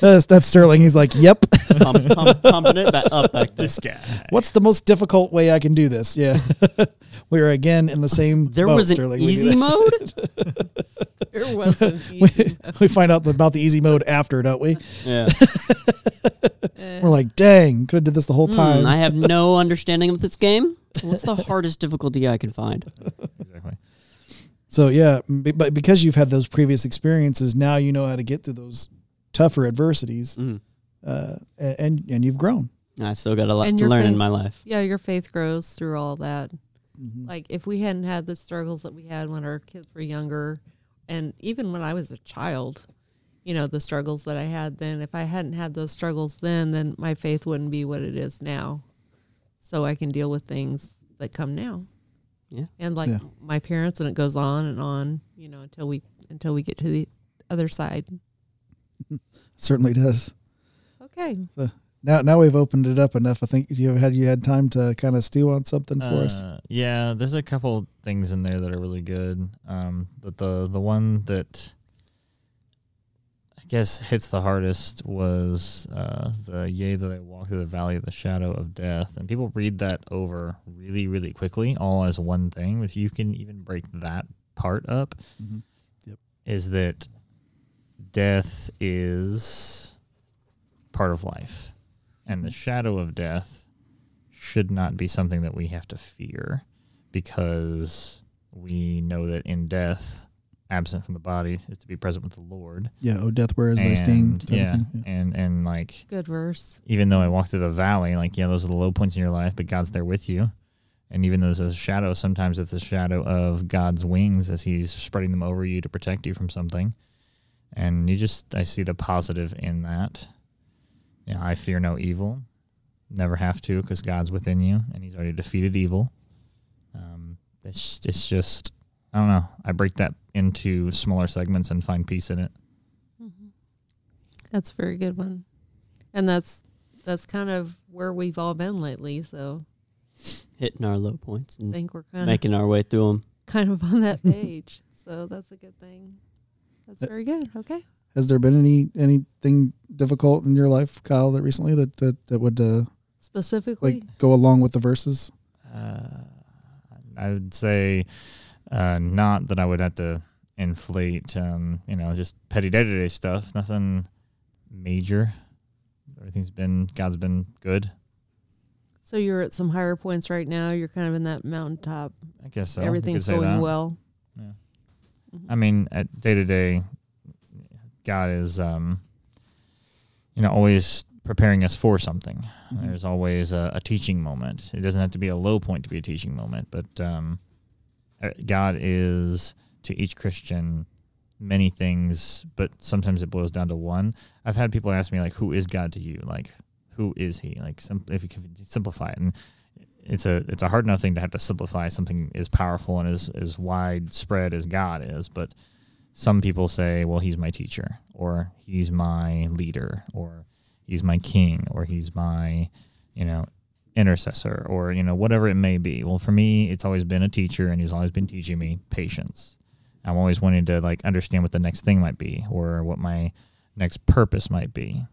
That's, that's Sterling. He's like, "Yep. Pump, pump, pumping it back up back there. this guy. What's the most difficult way I can do this?" Yeah. we are again in the same. There boat, was an Sterling. Easy mode. There wasn't that. easy. we, we find out about the easy mode after, don't we? Yeah. We're like, "Dang, could have did this the whole time." Hmm, I have no understanding of this game. What's the hardest difficulty I can find? Exactly. So yeah, but because you've had those previous experiences, now you know how to get through those tougher adversities, Mm. uh, and and you've grown. I've still got a lot And to your learn in my life. yeah, your faith grows through all that. Mhm. Like if we hadn't had the struggles that we had when our kids were younger, and even when I was a child, you know, the struggles that I had then. If I hadn't had those struggles then, then my faith wouldn't be what it is now. So I can deal with things that come now. Yeah. And like Yeah. my parents, and it goes on and on, you know, until we until we get to the other side. Certainly does. Okay. Now now we've opened it up enough. I think you have had you had time to kind of stew on something for us. Uh, yeah, there's a couple things in there that are really good. Um, but the the one that I guess hits the hardest was uh, the yea that I walk through the valley of the shadow of death, and people read that over really really quickly, all as one thing. If you can even break that part up, Mhm. Yep. is that death is part of life, and the shadow of death should not be something that we have to fear because we know that in death, absent from the body is to be present with the Lord. Yeah. Oh, death, where is thy sting? And, type of yeah, thing. Yeah. and and like Good verse. even though I walk through the valley, like yeah, those are the low points in your life, but God's there with you. And even though there's a shadow, sometimes it's a shadow of God's wings as He's spreading them over you to protect you from something. And you just, I see the positive in that. Yeah, I fear no evil. Never have to because God's within you and He's already defeated evil. Um, it's, it's just, I don't know. I break that into smaller segments and find peace in it. Mm-hmm. That's a very good one. And that's that's kind of where we've all been lately. So Hitting our low points I and think we're kind of making our way through them. kind of on that page. so that's a good thing. That's Uh, very good. Okay. Has there been any anything difficult in your life, Kyle, that recently that that, that would uh, Specifically, like go along with the verses? Uh, I would say uh, not that I would have to inflate, um, you know, just petty day to day stuff. Nothing major. Everything's been God's been good. so you're at some higher points right now. You're kind of in that mountaintop. I guess so. Everything's going that. well. Yeah. Mhm. I mean, at day to day, God is, um, you know, always preparing us for something. Mhm. There's always a, a teaching moment. It doesn't have to be a low point to be a teaching moment, but um, Uh, God is to each Christian many things, but sometimes it boils down to one. I've had people ask me like, "Who is God to you?" Like, who is He? Like, if you can simplify it, and it's a it's a hard enough thing to have to simplify something as powerful and as as widespread as God is, but some people say, well, he's my teacher, or he's my leader, or he's my king, or he's my, you know, intercessor or you know whatever it may be. Well, for me, it's always been a teacher, and he's always been teaching me patience. I'm always wanting to like understand what the next thing might be or what my next purpose might be,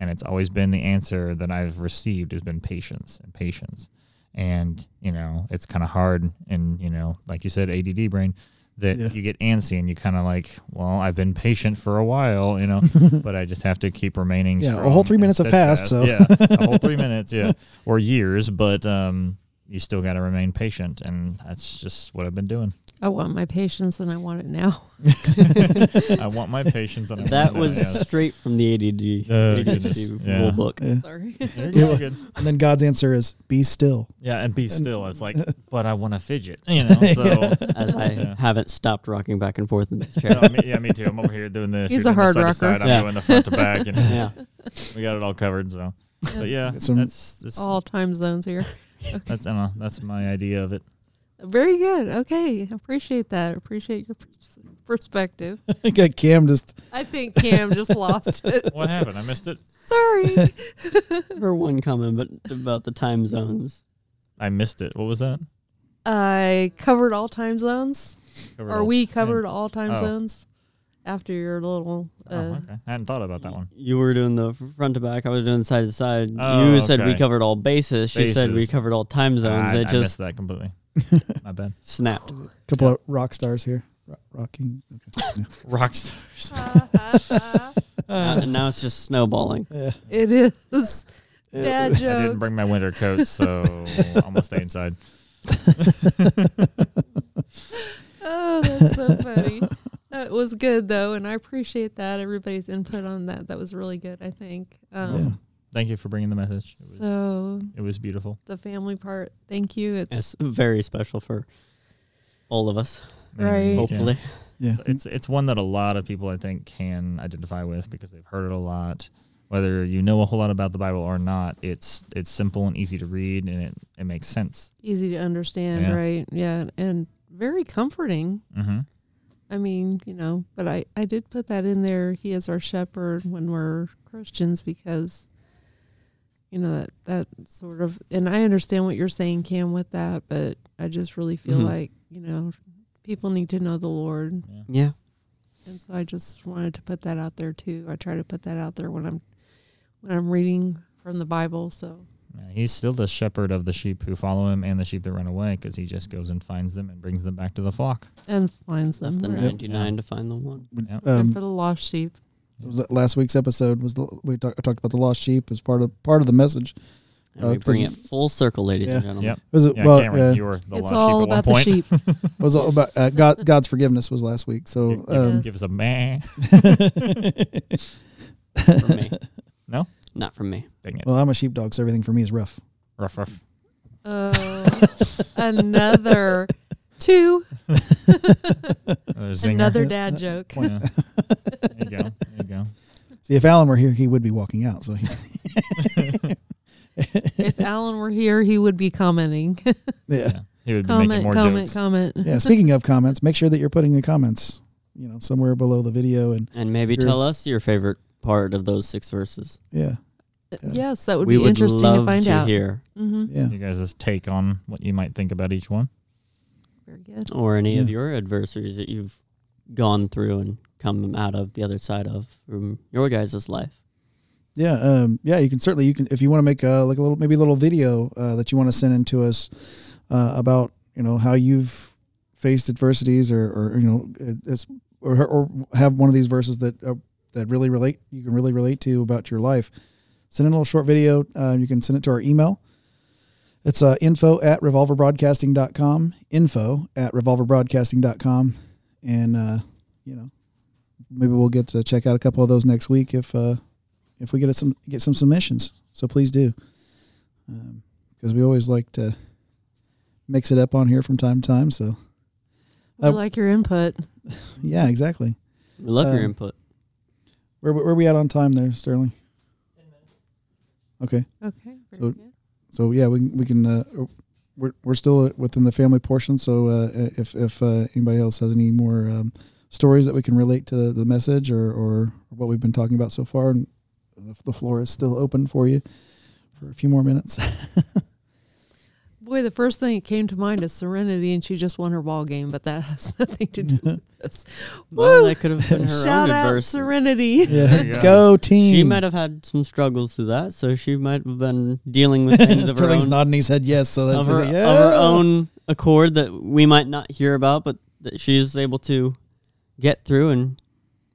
and it's always been the answer that I've received has been patience and patience. And you know, it's kind of hard, and you know, like you said, ADD brain that Yeah. you get antsy and you kind of like, well, I've been patient for a while, you know, but I just have to keep remaining. Yeah, a whole three minutes have passed, so. yeah, a whole three minutes, yeah, or years, but um, you still got to remain patient, and that's just what I've been doing. I want my patience and I want it now. I want my patience, and I That want it, was yes. straight from the ADD, Oh, ADHD goodness. rule Yeah. book. Yeah. Sorry. You're good, good. And then God's answer is be still. Yeah, and be still. It's like, but I want to fidget, you know. So As I Yeah. haven't stopped rocking back and forth in the chair. No, me, yeah, me too. I'm over here doing this. He's a hard this side rocker. side, I'm Yeah. doing the front to back, and yeah. we got it all covered. So, but yeah, Some- that's that's All time zones here. That's I that's my idea of it. Very good. Okay. Appreciate that. Appreciate your pers- perspective. I got Cam just I think Cam just lost it. What happened? I missed it. Sorry. For one comment, but about the time zones. I missed it. What was that? I covered all time zones. Covered Or all- we covered all time Oh. zones after your little. Uh, Oh, okay. I hadn't thought about that one. You were doing the front to back. I was doing side to side. Oh, you said we covered all bases. She said we covered all time zones. I, it I just missed that completely. my bad. snapped. A couple of rock stars here. Ro- rocking. Okay. Rock stars. Now- and now it's just snowballing. Yeah. it is. Dad I didn't bring my winter coat, so I'm gonna stay inside. Oh, that's so funny. That was good though, and I appreciate that everybody's input on that. That was really good. I think. Um, Yeah. Thank you for bringing the message. It was, So it was beautiful. the family part, thank you. It's It's very special for all of us. Right. Yeah. Hopefully, Yeah. It's it's one that a lot of people I think can identify with because they've heard it a lot. Whether you know a whole lot about the Bible or not, it's it's simple and easy to read and it, it makes sense. easy to understand, Yeah. right? Yeah, and very comforting. Mm-hmm. I mean, you know, but I I did put that in there. He is our shepherd when we're Christians because you know that that sort of and I understand what you're saying Cam with that, but I just really feel Mhm. like, you know, people need to know the Lord. Yeah. yeah. And so I just wanted to put that out there too. I try to put that out there when I'm when I'm reading from the Bible, so Yeah, he's still the shepherd of the sheep who follow him and the sheep that run away because he just goes and finds them and brings them back to the flock. and finds them. Left the right. ninety nine to find the one. Yep. And Um, for the lost sheep. was last week's episode was the we talk, talked about the lost sheep as part of part of the message. And Uh, we bring it 'cause- full circle, ladies and gentlemen. Yep. Was it Yeah, well? Cameron, uh, you were the it's lost all sheep about at the one point. sheep. was all about uh, God. God's forgiveness was last week. So Give- give, um, give us a man. No? Not from me. Dang it. well, I'm a sheepdog, so everything for me is rough. rough, rough. Oh, another two. Another zinger. Another dad joke. Yeah. There you go. There you go. See, if Alan were here, he would be walking out. So he's, If Alan were here, he would be commenting. yeah. Yeah. He would be making comment, more comment, jokes. comment. Yeah. Speaking of comments, make sure that you're putting the comments, you know, somewhere below the video, and And maybe Sure. tell us your favorite part of those six verses. yeah, Yes, that would we be would interesting love to find to out. hear, hmm yeah. You guys' take on what you might think about each one. Very good. or any of your adversaries that you've gone through and come out of the other side of from your guys' life. Yeah, um, yeah, you can certainly you can if you want to make a like a little maybe a little video uh, that you want to send in to us uh, about you know how you've faced adversities or, or you know it's or, or have one of these verses that uh, that really relate you can really relate to about your life. Send in a little short video. Uh, you can send it to our email. It's uh, info at revolverbroadcasting.com. Info at revolverbroadcasting.com. And, uh, you know, maybe we'll get to check out a couple of those next week if, uh, if we get some get some submissions. So please do, because we always like to mix it up on here from time to time. So i uh, like your input. yeah, exactly. We love your Um, input. Where where are we at on time there, Sterling? Okay, Okay. So- good. so yeah, we can- we can uh, we're we're still within the family portion. So uh, if if uh, anybody else has any more um, stories that we can relate to the message or or what we've been talking about so far, and the, the floor is still open for you for a few more minutes. Boy, the first thing that came to mind is Serenity, and she just won her ball game, but that has nothing to do with this. Well, Woo! that could have been her Shout own out adversity. Serenity. Yeah, There you go. go. team. She might have had some struggles through that, so she might have been dealing with things of her Sterling's own, nodding his head yes. So that's of her, yeah. of her own accord that we might not hear about, but that she's able to get through, and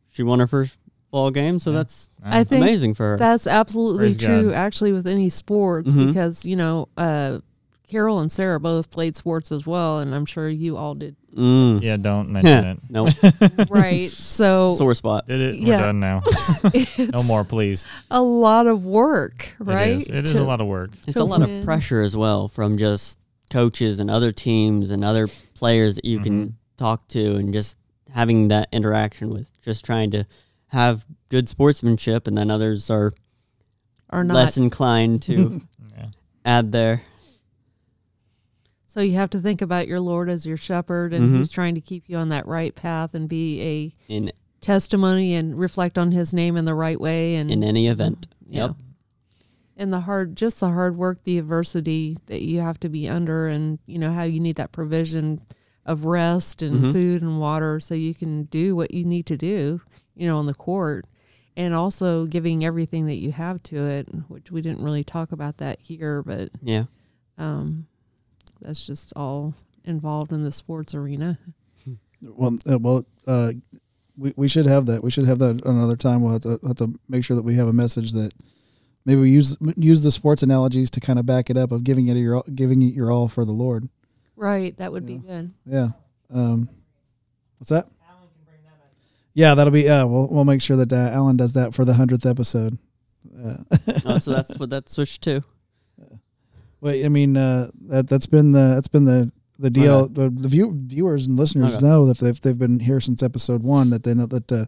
she won her first ball game. So Yeah. that's I think amazing for her. That's absolutely Praise true, God. actually, with any sports, Mhm. because, you know, uh, Carol and Sarah both played sports as well, and I'm sure you all did. mm. Yeah, don't mention it. no Right. So sore spot. Did it? We're Yeah. done now. No more, please. a lot of work, right? It is, it is To- a lot of work. It's a lot win. of pressure as well from just coaches and other teams and other players that you Mhm. can talk to and just having that interaction with. Just trying to have good sportsmanship, and then others are Or not. less inclined to Yeah. add there. So you have to think about your Lord as your shepherd, and Mhm. He's trying to keep you on that right path and be a in testimony and reflect on His name in the right way. And in any event. Yeah. Yep. and the hard just the hard work the adversity that you have to be under and you know how you need that provision of rest and Mhm. food and water so you can do what you need to do you know on the court and also giving everything that you have to it which we didn't really talk about that here but Yeah. um that's just all involved in the sports arena Well, uh, well, uh, we we should have that. We should have that another time. We'll have to, have to make sure that we have a message that maybe we use use the sports analogies to kind of back it up of giving it your all- giving it your all for the Lord. right that would be good Yeah. Um, what's that? Yeah, that'll be. Yeah, we'll we'll make sure that uh, Alan does that for the hundredth episode. Uh, oh, so that's what that switched to. Wait, I mean uh, that that's been the that's been the the deal. The, the view, viewers and listeners Okay. know if they've they've been here since episode one that they know that uh,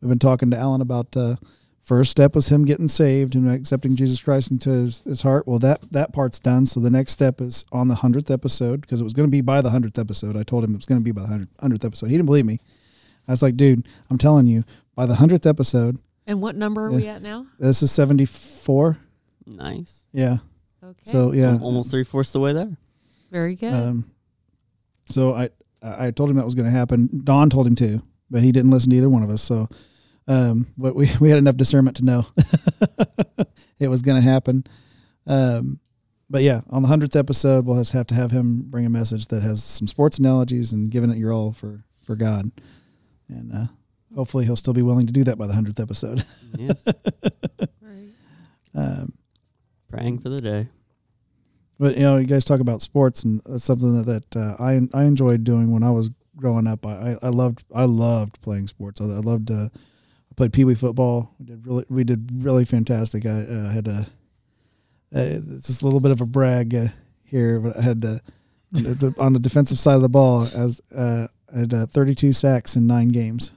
we've been talking to Alan about. Uh, first step was him getting saved and accepting Jesus Christ into his, his heart. Well, that that part's done. So the next step is on the hundredth episode because it was going to be by the hundredth episode. I told him it was going to be by the hundredth episode. He didn't believe me. I was like, dude, I'm telling you, by the hundredth episode, and what number are Yeah. we at now this is seventy four. Nice. Yeah. Okay So yeah, Almost three fourths the way there. very good Um, so I I I told him that was going to happen. Don told him to, but he didn't listen to either one of us. So, um, but we we had enough discernment to know it was going to happen. Um, but yeah, on the hundredth episode, we'll just have to have him bring a message that has some sports analogies and giving it your all for for God, and uh, hopefully he'll still be willing to do that by the hundredth episode. Yes. right. Um, Praying for the day. But you know, you guys talk about sports, and that's something that, that uh, I I enjoyed doing when I was growing up. I, I, I loved I loved playing sports. I, I loved uh, I played pee wee football. We did really we did really fantastic. I uh, had a uh, it's just a little bit of a brag uh, here, but I had uh, on the- defensive side of the ball as uh, I had uh, 32 sacks in nine games.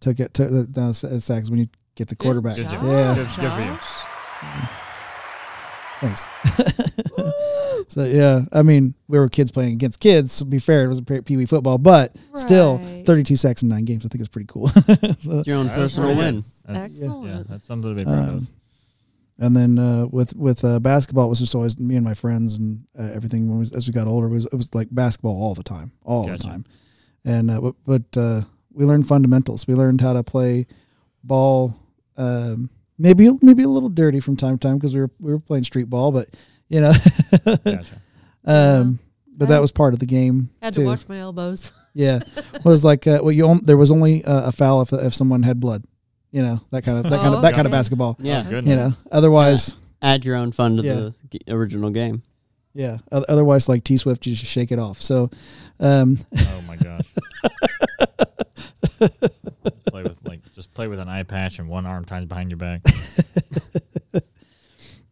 Took it took the down sacks when you get the Good quarterback. Good job, job. Yeah. Good- good for you. Josh. Thanks. so yeah, I mean, we were kids playing against kids. To be fair, it was a pee wee football, but still, 32 sacks in nine games. I think is pretty cool. so, It's your own personal pretty win. good. That's- Excellent. Yeah, that's something to be proud um, of. and then uh, with with uh, basketball, it was just always me and my friends and uh, everything. When we, as we got older, it was it was like basketball all the time, all the time. And uh, but, but uh, we learned fundamentals. We learned how to play ball. Um, maybe maybe a little dirty from time to time because we were we were playing street ball, but you know. Gotcha. Um, but I- that was part of the game. Had too. to watch my elbows. Yeah, was like uh, well, you on, there was only uh, a foul if if someone had blood, you know that kind of that kind Oh, of that kind of basketball. Yeah. Oh, goodness. You know, otherwise, Add your own fun to Yeah. the g- original game. yeah, otherwise like T Swift, you just shake it off. So, um, Oh my gosh. Play with like just play with an eye patch and one arm tied behind your back.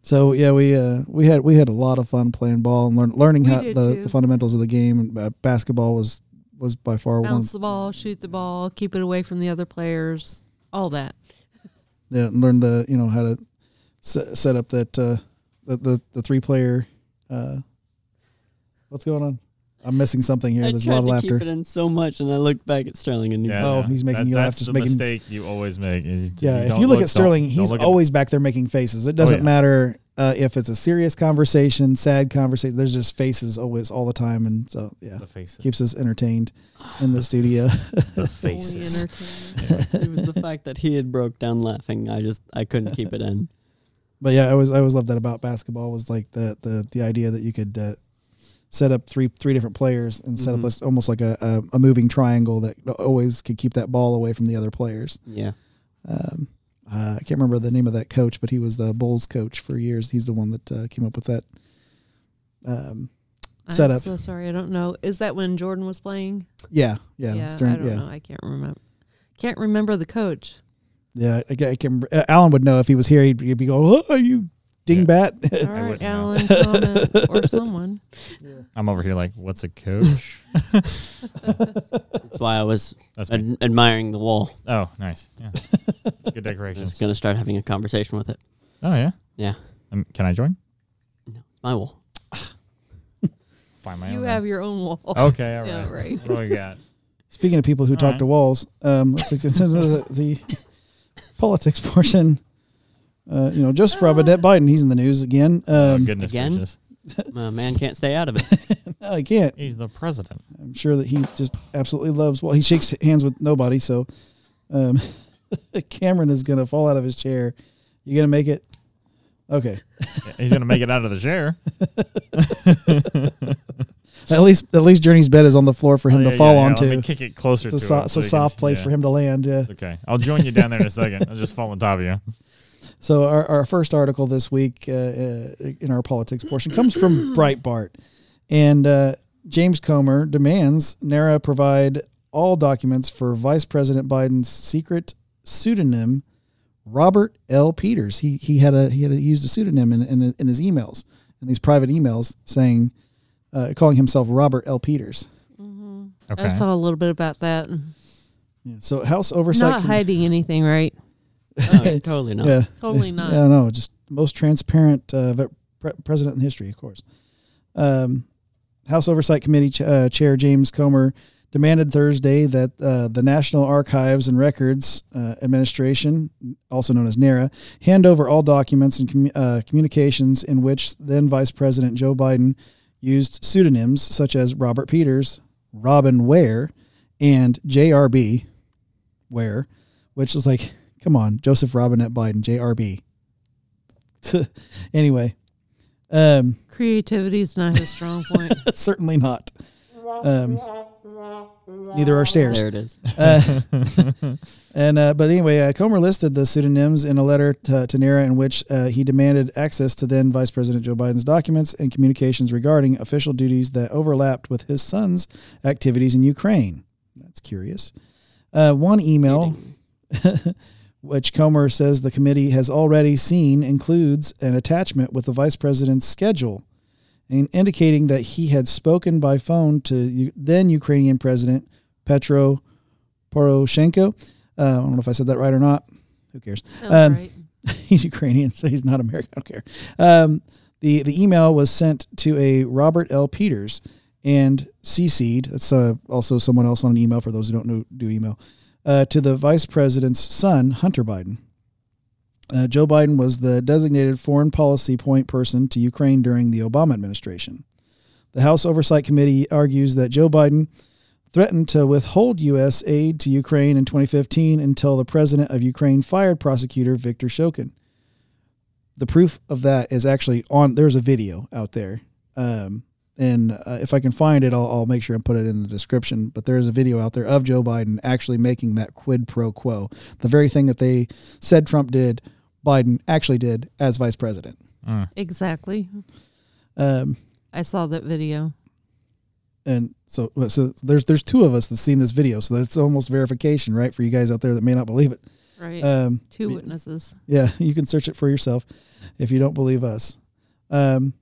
so yeah, we uh we had we had a lot of fun playing ball and learn, learning We how the, the fundamentals of the game. Uh, basketball was was by far one. Bounce the ball, shoot the ball, keep it away from the other players, all that. Yeah, and learned the you know how to set, set up that uh the the, the three player. Uh, what's going on? I'm missing something here. I There's a tried lot of to laughter. keep it in so much, and I looked back at Sterling and knew. Oh, he's making That- you laugh, That's just the making- mistake you always make. is Yeah, if you look at Sterling, he's always back there making faces. It doesn't yeah. matter uh, if it's a serious conversation, sad conversation, there's just faces always all the time, and so yeah, The faces. keeps us entertained in the studio. the faces. it was the fact that he had broke down laughing. I just I couldn't keep it in. But yeah, I always I always loved that about basketball was like the the the idea that you could uh, set up three three different players and set Mhm. up this- almost like a, a a moving triangle that always could keep that ball away from the other players. Yeah. Um, uh, I can't remember the name of that coach, but he was the Bulls coach for years. He's the one that uh, came up with that. Um, I'm Setup. so sorry, I don't know. Is that when Jordan was playing? yeah, yeah, yeah during- I don't yeah. know. I can't remember. Can't remember the coach. Yeah, I, I can. remember- uh, Alan would know if he was here. He'd, he'd be going, "Oh, you dingbat!" All right, wouldn't know. Alan, comment or someone. I'm over here like, what's a coach? That's why I was That's me. ad- admiring the wall. Oh, nice. Yeah. Good I was decorations. gonna start having a conversation with it. Oh yeah. Yeah. Um, can I join? No, it's my wall. Find my own. You own. have your own wall. Okay. All right. Yeah, right. What do we got? Speaking of people who All talk right. to walls, um, let's look into the, the politics portion. Uh, you know, Joseph Robinette Biden, he's in the news again. oh Um, goodness again? gracious. My man can't stay out of it. no, he can't. He's the president. I'm sure that he just absolutely loves. Well, he shakes hands with nobody. So, um, Cameron is gonna fall out of his chair. You gonna make it? Okay. Yeah, He's gonna make it out of the chair. At least, at least Journey's bed is on the floor for him Oh, to fall yeah, yeah. onto. Let me kick it closer it's a, to so, it's so a he can- soft place yeah. for him to land. Yeah. Okay, I'll join you down there in a second. I'll just fall on top of you. So our, our first article this week uh, uh, in our politics portion comes from Breitbart, and uh, James Comer demands NARA provide all documents for Vice President Biden's secret pseudonym, Robert L. Peters. He he had a he had a, used a pseudonym in, in in his emails in these private emails saying, uh, calling himself Robert L. Peters. hmm Okay. I saw a little bit about that. Yeah. So House Oversight. Not Com- hiding anything, right? Oh, yeah, totally not. Yeah. Totally not. Yeah, no, just most transparent uh, pre- president in history, of course. Um, House Oversight Committee ch- uh, Chair James Comer demanded Thursday that uh, the National Archives and Records uh, Administration, also known as NARA, hand over all documents and commu- uh, communications in which then Vice President Joe Biden used pseudonyms such as Robert Peters, Robin Ware, and JRB Ware, which is like, come on, Joseph Robinette Biden, JRB. anyway, um, Creativity is not his strong point. certainly not. Um, neither are stairs. There it is. Uh, and uh, but anyway, uh, Comer listed the pseudonyms in a letter to, to NARA in which uh, he demanded access to then Vice President Joe Biden's documents and communications regarding official duties that overlapped with his son's activities in Ukraine. That's curious. Uh, one email, which Comer says the committee has already seen, includes an attachment with the vice president's schedule, and indicating that he had spoken by phone to then Ukrainian President Petro Poroshenko. Uh, I don't know if I said that right or not. Who cares? Um, right. he's Ukrainian, so he's not American. I don't care. Um, the the email was sent to a Robert L. Peters and CC'd. That's uh, also someone else on an email for those who don't know do email uh, to the vice president's son, Hunter Biden. Uh, Joe Biden was the designated foreign policy point person to Ukraine during the Obama administration. The House Oversight Committee argues that Joe Biden threatened to withhold U.S. aid to Ukraine in 2015 until the president of Ukraine fired prosecutor Viktor Shokin. The proof of that is actually on. There's a video out there, um, and uh, if I can find it, I'll, I'll make sure and put it in the description. But there is a video out there of Joe Biden actually making that quid pro quo, the very thing that they said Trump did, Biden actually did as vice president. Mm. Exactly. Um, I saw that video. and so so there's there's two of us that's seen this video, so that's almost verification, right, for you guys out there that may not believe it. Right. Um, Two witnesses. Yeah, you can search it for yourself if you don't believe us. Um,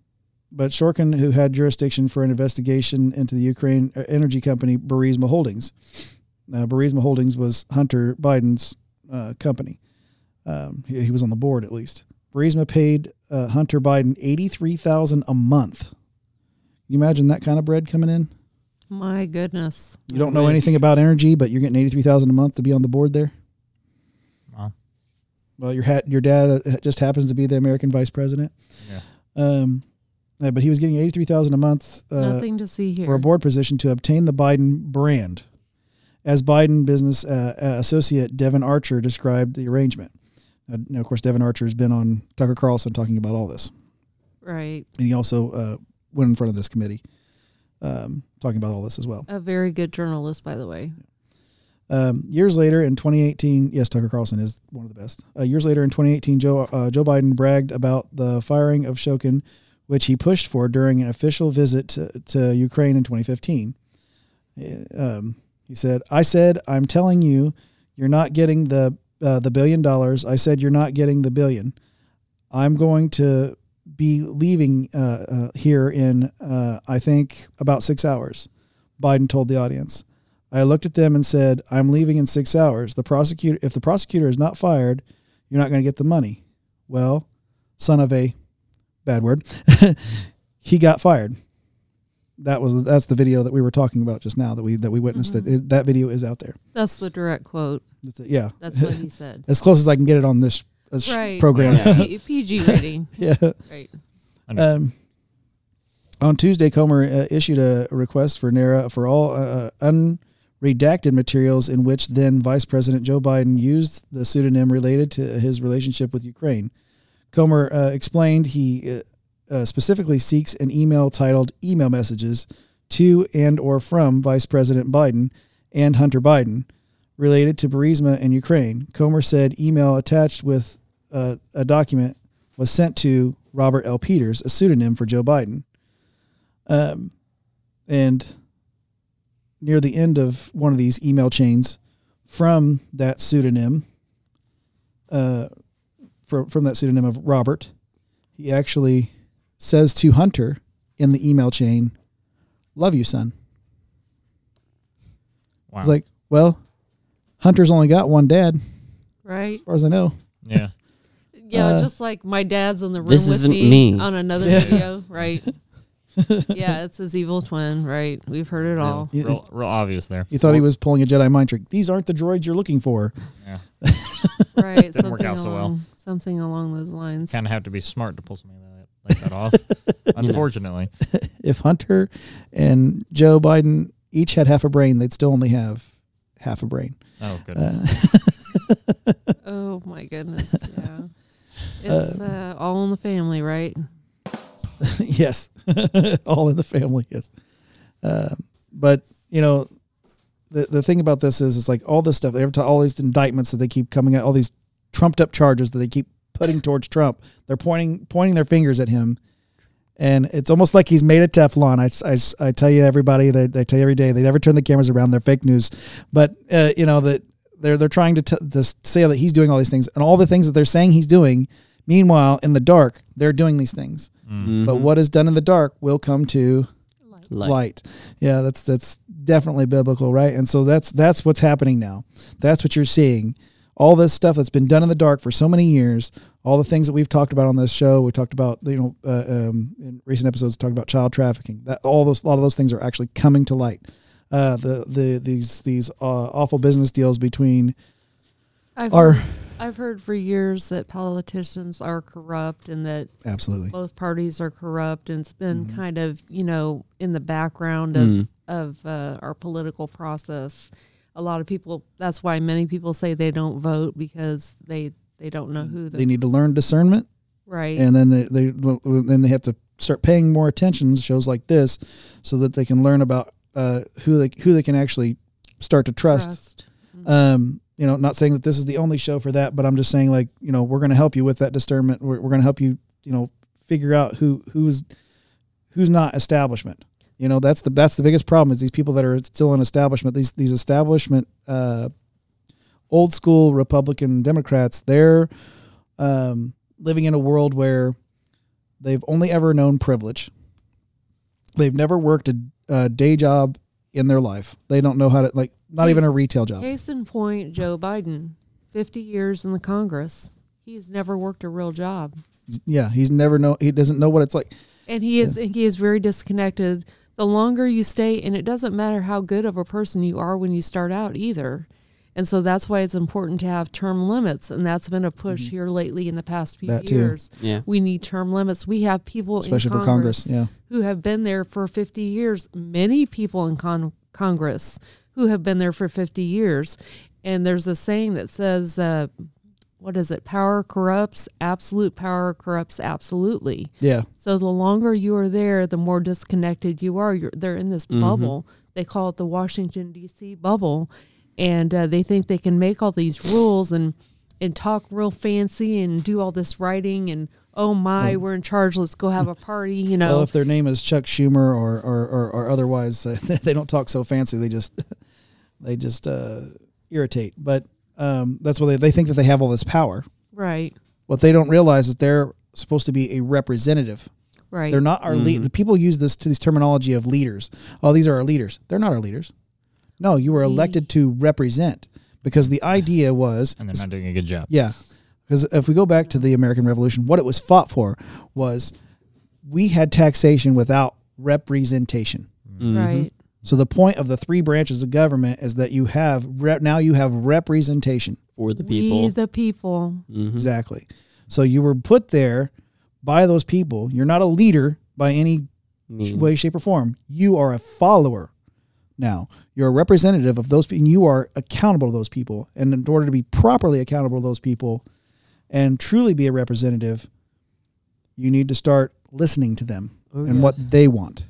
but Shokin, who had jurisdiction for an investigation into the Ukraine uh, energy company Burisma Holdings, uh, Burisma Holdings was Hunter Biden's uh, company. Um, he, he was on the board at least. Burisma paid uh, Hunter Biden eighty three thousand a month. Can you imagine that kind of bread coming in? My goodness. You don't know anything about energy, but you're getting eighty three thousand a month to be on the board there. Well, well, your hat, your dad uh, just happens to be the American vice president. Yeah. Um, uh, but he was getting eighty three thousand a month uh, Nothing to see here. for a board position to obtain the Biden brand, as Biden business uh, uh, associate Devon Archer described the arrangement. Uh, now, of course, Devon Archer has been on Tucker Carlson talking about all this, right. and he also uh, went in front of this committee um, talking about all this as well. A very good journalist, by the way. Um, years later, in 2018, yes, Tucker Carlson is one of the best. Uh, years later, in 2018, Joe uh, Joe Biden bragged about the firing of Shokin, which he pushed for during an official visit to, to Ukraine in 2015. Uh, Um, he said, "I said I'm telling you, you're not getting the uh, the billion dollars. I said you're not getting the billion. I'm going to be leaving uh, uh, here in uh, I think about six hours." Biden told the audience. I looked at them and said, "I'm leaving in six hours. The prosecutor, if the prosecutor is not fired, you're not going to get the money." Well, son of a bad word, he got fired. That was that's the video that we were talking about just now that we that we witnessed. It, it that video is out there. That's the direct quote. That's it, yeah, That's what he said. as close as I can get it on this, this right. program. Yeah. P- PG rating. yeah. Right. Um, on Tuesday, Comer uh, issued a request for NARA for all uh, unredacted materials in which then Vice President Joe Biden used the pseudonym related to his relationship with Ukraine. Comer uh, explained he uh, uh, specifically seeks an email titled "Email Messages" to and or from Vice President Biden and Hunter Biden related to Burisma and Ukraine. Comer said email attached with uh, a document was sent to Robert L. Peters, a pseudonym for Joe Biden. Um, and near the end of one of these email chains from that pseudonym, uh, from, from that pseudonym of Robert, he actually says to Hunter in the email chain, Love you, son. Wow. It's like, well, Hunter's only got one dad, Right. as far as I know. yeah. Yeah, Uh, just like my dad's in the room This with isn't me, me. on another Yeah. video, right? yeah, it's his evil twin, right? We've heard it all. You, Real, real obvious there. you thought he was pulling a Jedi mind trick. These aren't the droids you're looking for. Yeah. Right. Didn't something work out so well. along, Something along those lines. Kind of have to be smart to pull something like that, like that off. Unfortunately. If Hunter and Joe Biden each had half a brain, they'd still only have half a brain. Oh goodness. Uh, Oh my goodness. Yeah. It's uh, all in the family, right? yes, all in the family. Yes, um, but you know, the the thing about this is, it's like all this stuff. Every time, all these indictments that they keep coming out, all these trumped up charges that they keep putting towards Trump. They're pointing pointing their fingers at him, and it's almost like he's made of Teflon. I, I, I tell you, everybody, they, they tell you every day, they never turn the cameras around. They're fake news, but uh, you know that they're they're trying to, t- to say that he's doing all these things, and all the things that they're saying he's doing. Meanwhile, in the dark, they're doing these things. Mm. But what is done in the dark will come to Light. light. Yeah, that's that's definitely biblical, right? And so that's that's what's happening now. That's what you're seeing. All this stuff that's been done in the dark for so many years, all the things that we've talked about on this show, we talked about, you know, uh, um, in recent episodes, talked about child trafficking. That all those, a lot of those things are actually coming to light. Uh, the the these these uh, awful business deals between I've our heard, I've heard for years that politicians are corrupt and that absolutely both parties are corrupt, and it's been Mhm. kind of you know in the background of Mm. of uh, our political process. A lot of people. That's why many people say they don't vote because they they don't know who the they need to learn discernment right. and then they, they then they have to start paying more attention to shows like this so that they can learn about uh, who they who they can actually start to trust. Mhm. Um, you know, not saying that this is the only show for that, but I'm just saying like you know we're going to help you with that discernment. We're, we're going to help you you know figure out who who's who's not establishment. You know that's the that's the biggest problem is these people that are still in establishment. These these establishment uh, old school Republican Democrats. They're um, living in a world where they've only ever known privilege. They've never worked a, a day job in their life. They don't know how to like not even a retail job. Case in point, Joe Biden, fifty years in the Congress. He's never worked a real job. Yeah, he's never know. He doesn't know what it's like. and he is he is very disconnected the longer you stay and it doesn't matter how good of a person you are when you start out either And so that's why it's important to have term limits. And that's been a push here lately in the past few Mm-hmm. That too. years. Yeah. We need term limits. We have people especially in for Congress. Congress, Yeah. who have been there for 50 years. Many people in con- Congress who have been there for 50 years. And there's a saying that says, uh, what is it? Power corrupts, absolute power corrupts absolutely. Yeah. So the longer you are there, the more disconnected you are. You're, they're in this Mhm. bubble. They call it the Washington D.C. bubble, and uh, they think they can make all these rules and and talk real fancy and do all this writing and oh my, we're in charge. Let's go have a party. You know, Well, if their name is Chuck Schumer or or, or, or otherwise, uh, they don't talk so fancy. They just they just uh, irritate. But um, that's why they, they think that they have all this power. right, What they don't realize is they're supposed to be a representative. right. They're not our lead. Mhm. People use this to this terminology of leaders. Oh, these are our leaders. They're not our leaders. No, you were elected to represent because the idea was and they're not doing a good job. yeah. Because if we go back to the American Revolution, what it was fought for was we had taxation without representation. Mhm. Right. So the point of the three branches of government is that you have re- now you have representation. For the people. We the people. Mhm. Exactly. So you were put there by those people. You're not a leader by any Means. way, shape, or form. You are a follower. Now you're a representative of those people. You are accountable to those people, and in order to be properly accountable to those people, and truly be a representative, you need to start listening to them Oh, and yeah. what they want,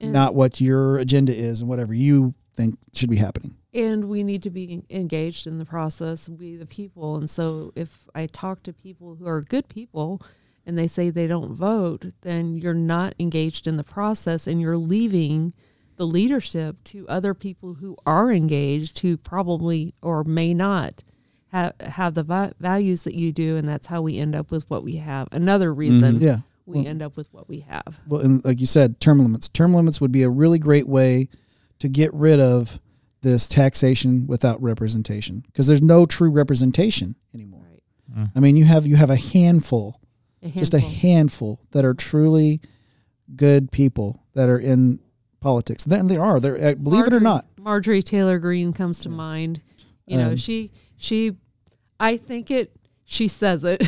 And- not what your agenda is and whatever you think should be happening. and we need to be engaged in the process we the people and so if i talk to people who are good people and they say they don't vote then you're not engaged in the process and you're leaving the leadership to other people who are engaged who probably or may not have have the va- values that you do and that's how we end up with what we have another mm-hmm. reason Yeah. we Well- end up with what we have Well, and like you said, term limits. Term limits would be a really great way to get rid of this taxation without representation because there's no true representation anymore. right mm. I mean, you have you have a handful, a just a handful. handful that are truly good people that are in politics. Then there are. There, uh, believe it or not. Marjorie Taylor Greene comes to mind. You know, Um, she she I think it she says it.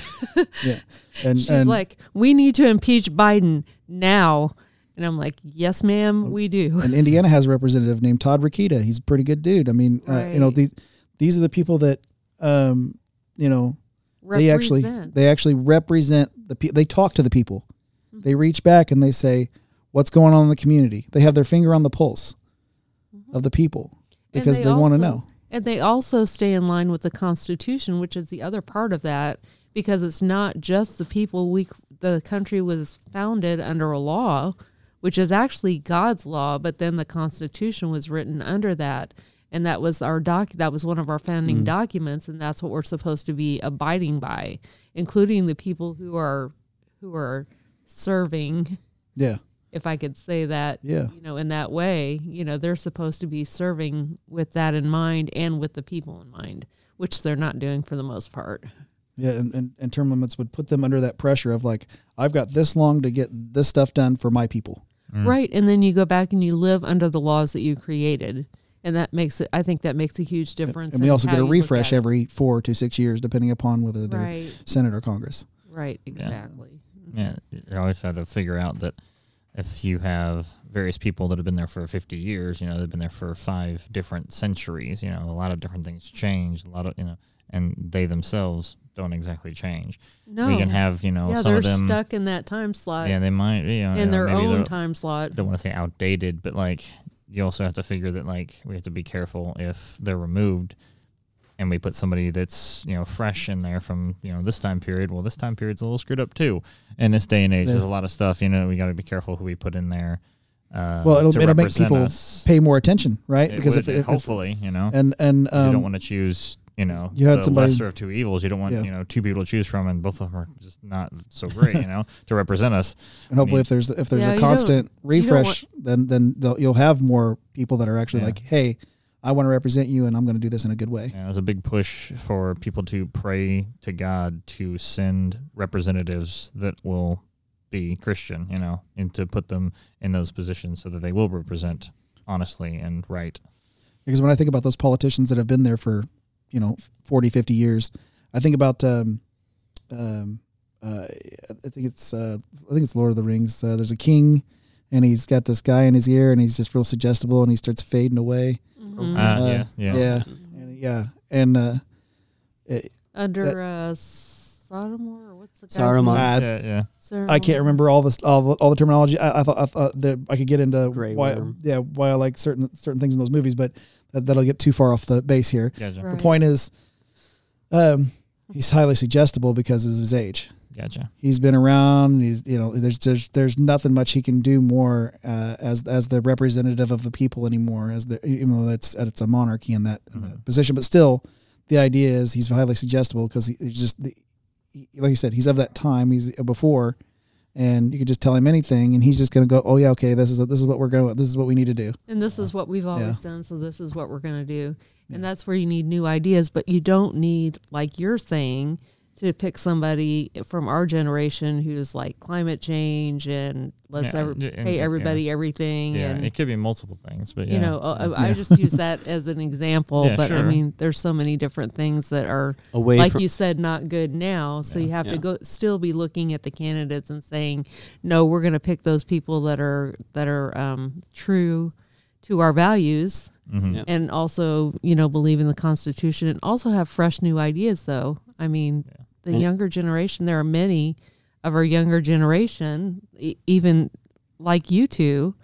Yeah, and She's and like, "We need to impeach Biden now." And I'm like, "Yes, ma'am, we do." and Indiana has a representative named Todd Rokita. He's a pretty good dude. I mean, uh, you know these these are the people that um, you know they actually they actually represent the people. They talk to the people. Mm-hmm. They reach back and they say, "What's going on in the community?" They have their finger on the pulse of the people Mm-hmm. Because they, want to know. And they also stay in line with the Constitution, which is the other part of that, because it's not just the people. We the country was founded under a law, which is actually God's law, but then the Constitution was written under that, and that was our doc. That was one of our founding documents, and that's what we're supposed to be abiding by, including the people who are who are serving Yeah, if I could say that, Yeah. you know, in that way, you know, they're supposed to be serving with that in mind and with the people in mind, which they're not doing for the most part. yeah, and, and, and term limits would put them under that pressure of like, I've got this long to get this stuff done for my people. Mm. Right. And then you go back and you live under the laws that you created. And that makes it, I think that makes a huge difference. And we also get a refresh every four to six years, depending upon whether they're Right. Senate or Congress. Right. Exactly. Yeah, you always have to figure out that if you have various people that have been there for 50 years, you know, they've been there for five different centuries, you know, a lot of different things change, a lot of, you know, and they themselves don't exactly change. No. We can have, you know, yeah, some of them, stuck in that time slot yeah, they might, you know, in their maybe own time slot. Don't want to say outdated, but like you also have to figure that like we have to be careful if they're removed and we put somebody that's you know fresh in there from you know this time period. Well, this time period's a little screwed up too. In this day and age, Yeah. there's a lot of stuff. You know, we got to be careful who we put in there. Uh, Well, it'll- to it'll make people us. Pay more attention, right? It because would, if, if hopefully, you know, and and 'cause you don't um, want to choose. You know, you had the somebody- lesser of two evils. You don't want Yeah. you know two people to choose from, and both of them are just not so great. you know, to represent us. and hopefully mean- if there's if there's Yeah, a constant don't refresh, then then you'll have more people that are actually Yeah. like, hey, I want to represent you, and I'm going to do this in a good way. Yeah, there's a big push for people to pray to God to send representatives that will be Christian, you know, and to put them in those positions so that they will represent honestly and right. Because when I think about those politicians that have been there for you know 40, 50 years. I think about um, um, uh, I think it's uh, I think it's Lord of the Rings. Uh, there's a king, and he's got this guy in his ear, and he's just real suggestible, and he starts fading away. Mhm. Uh, Uh, yeah, yeah. Yeah, and yeah, and uh, it, Under uh, Sodomore or what's the guy's Saruman. name? I, yeah, yeah. I can't remember all this all, the- all the terminology. I, I thought I thought that I could get into Grey why worm. yeah why I like certain certain things in those movies, but that, that'll get too far off the base here. Gotcha. Right. The point is, um, he's highly suggestible because of his age. Gotcha. He's been around. He's you know there's there's there's nothing much he can do more uh, as as the representative of the people anymore. As the even though it's it's a monarchy in that, in that position, but still, the idea is he's highly suggestible because he, he's just the, he- like you said he's of that time. He's before, and you could just tell him anything, and he's just gonna go, oh yeah, okay, this is this is what we're going, this is what we need to do. And this is what we've always done, so this is what we're going to do. And that's where you need new ideas, but you don't need, like you're saying, to pick somebody from our generation who's like climate change and let's Yeah, ever yeah, and- pay yeah. everybody everything. Yeah, and it could be multiple things, but yeah. you know, uh, I just use that as an example. Yeah, but I mean, there's so many different things that are, Away like from you said, not good now. So Yeah. you have Yeah. to go still be looking at the candidates and saying, no, we're going to pick those people that are that are um, true to our values Mhm. Yeah. and also you know believe in the constitution and also have fresh new ideas though i mean Yeah. The And- younger generation there are many of our younger generation e- even like you two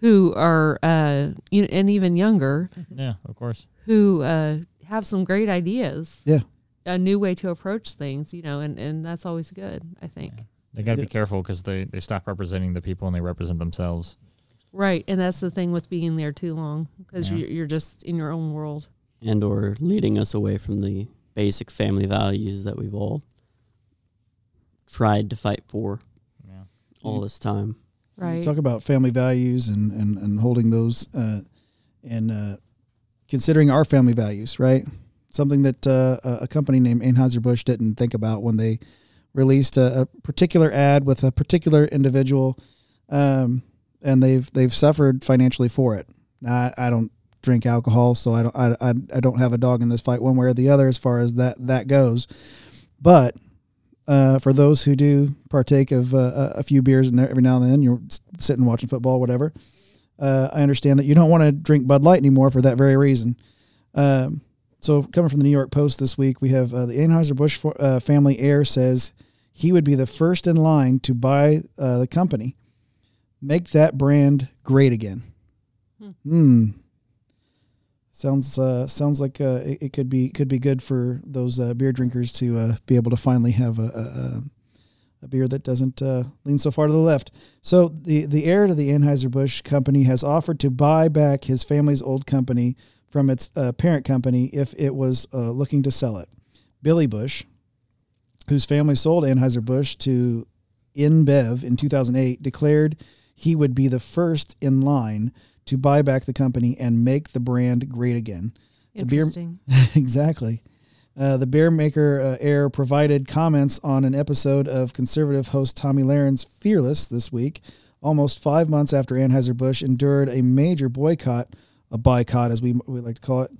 who are uh you and even younger Yeah, of course. who uh have some great ideas Yeah. a new way to approach things you know and and that's always good i think They got to Yeah. be careful because they, they stop representing the people and they represent themselves. right and that's the thing with being there too long because Yeah. you're, you're just in your own world and or leading us away from the basic family values that we've all tried to fight for Yeah. all this time. right Talk about family values and and and holding those uh, and uh, considering our family values, right? Something that uh, a a company named Anheuser Busch didn't think about when they released a, a particular ad with a particular individual, um, and they've they've suffered financially for it. Now, I, I don't drink alcohol, so I don't I, I, I don't have a dog in this fight one way or the other as far as that that goes, but uh, for those who do partake of uh, a- few beers there every now and then, you're sitting watching football, whatever. Uh, I understand that you don't want to drink Bud Light anymore for that very reason. Um, so, coming from the New York Post this week, we have uh, the Anheuser Busch uh, family heir says he would be the first in line to buy uh, the company, make that brand great again. Hmm. Hmm. Sounds uh, sounds like uh, it, it could be could be good for those uh, beer drinkers to uh, be able to finally have a, a, a- beer that doesn't uh, lean so far to the left. So the the heir to the Anheuser Busch company has offered to buy back his family's old company from its uh, parent company if it was looking to sell it. Billy Busch, whose family sold Anheuser Busch to InBev in 2008, declared he would be the first in line to buy back the company and make the brand great again. The beer- exactly. Uh, the beer maker uh, heir provided comments on an episode of conservative host Tomi Lahren Fearless this week, almost five months after Anheuser-Busch endured a major boycott, a boycott as we, we like to call it,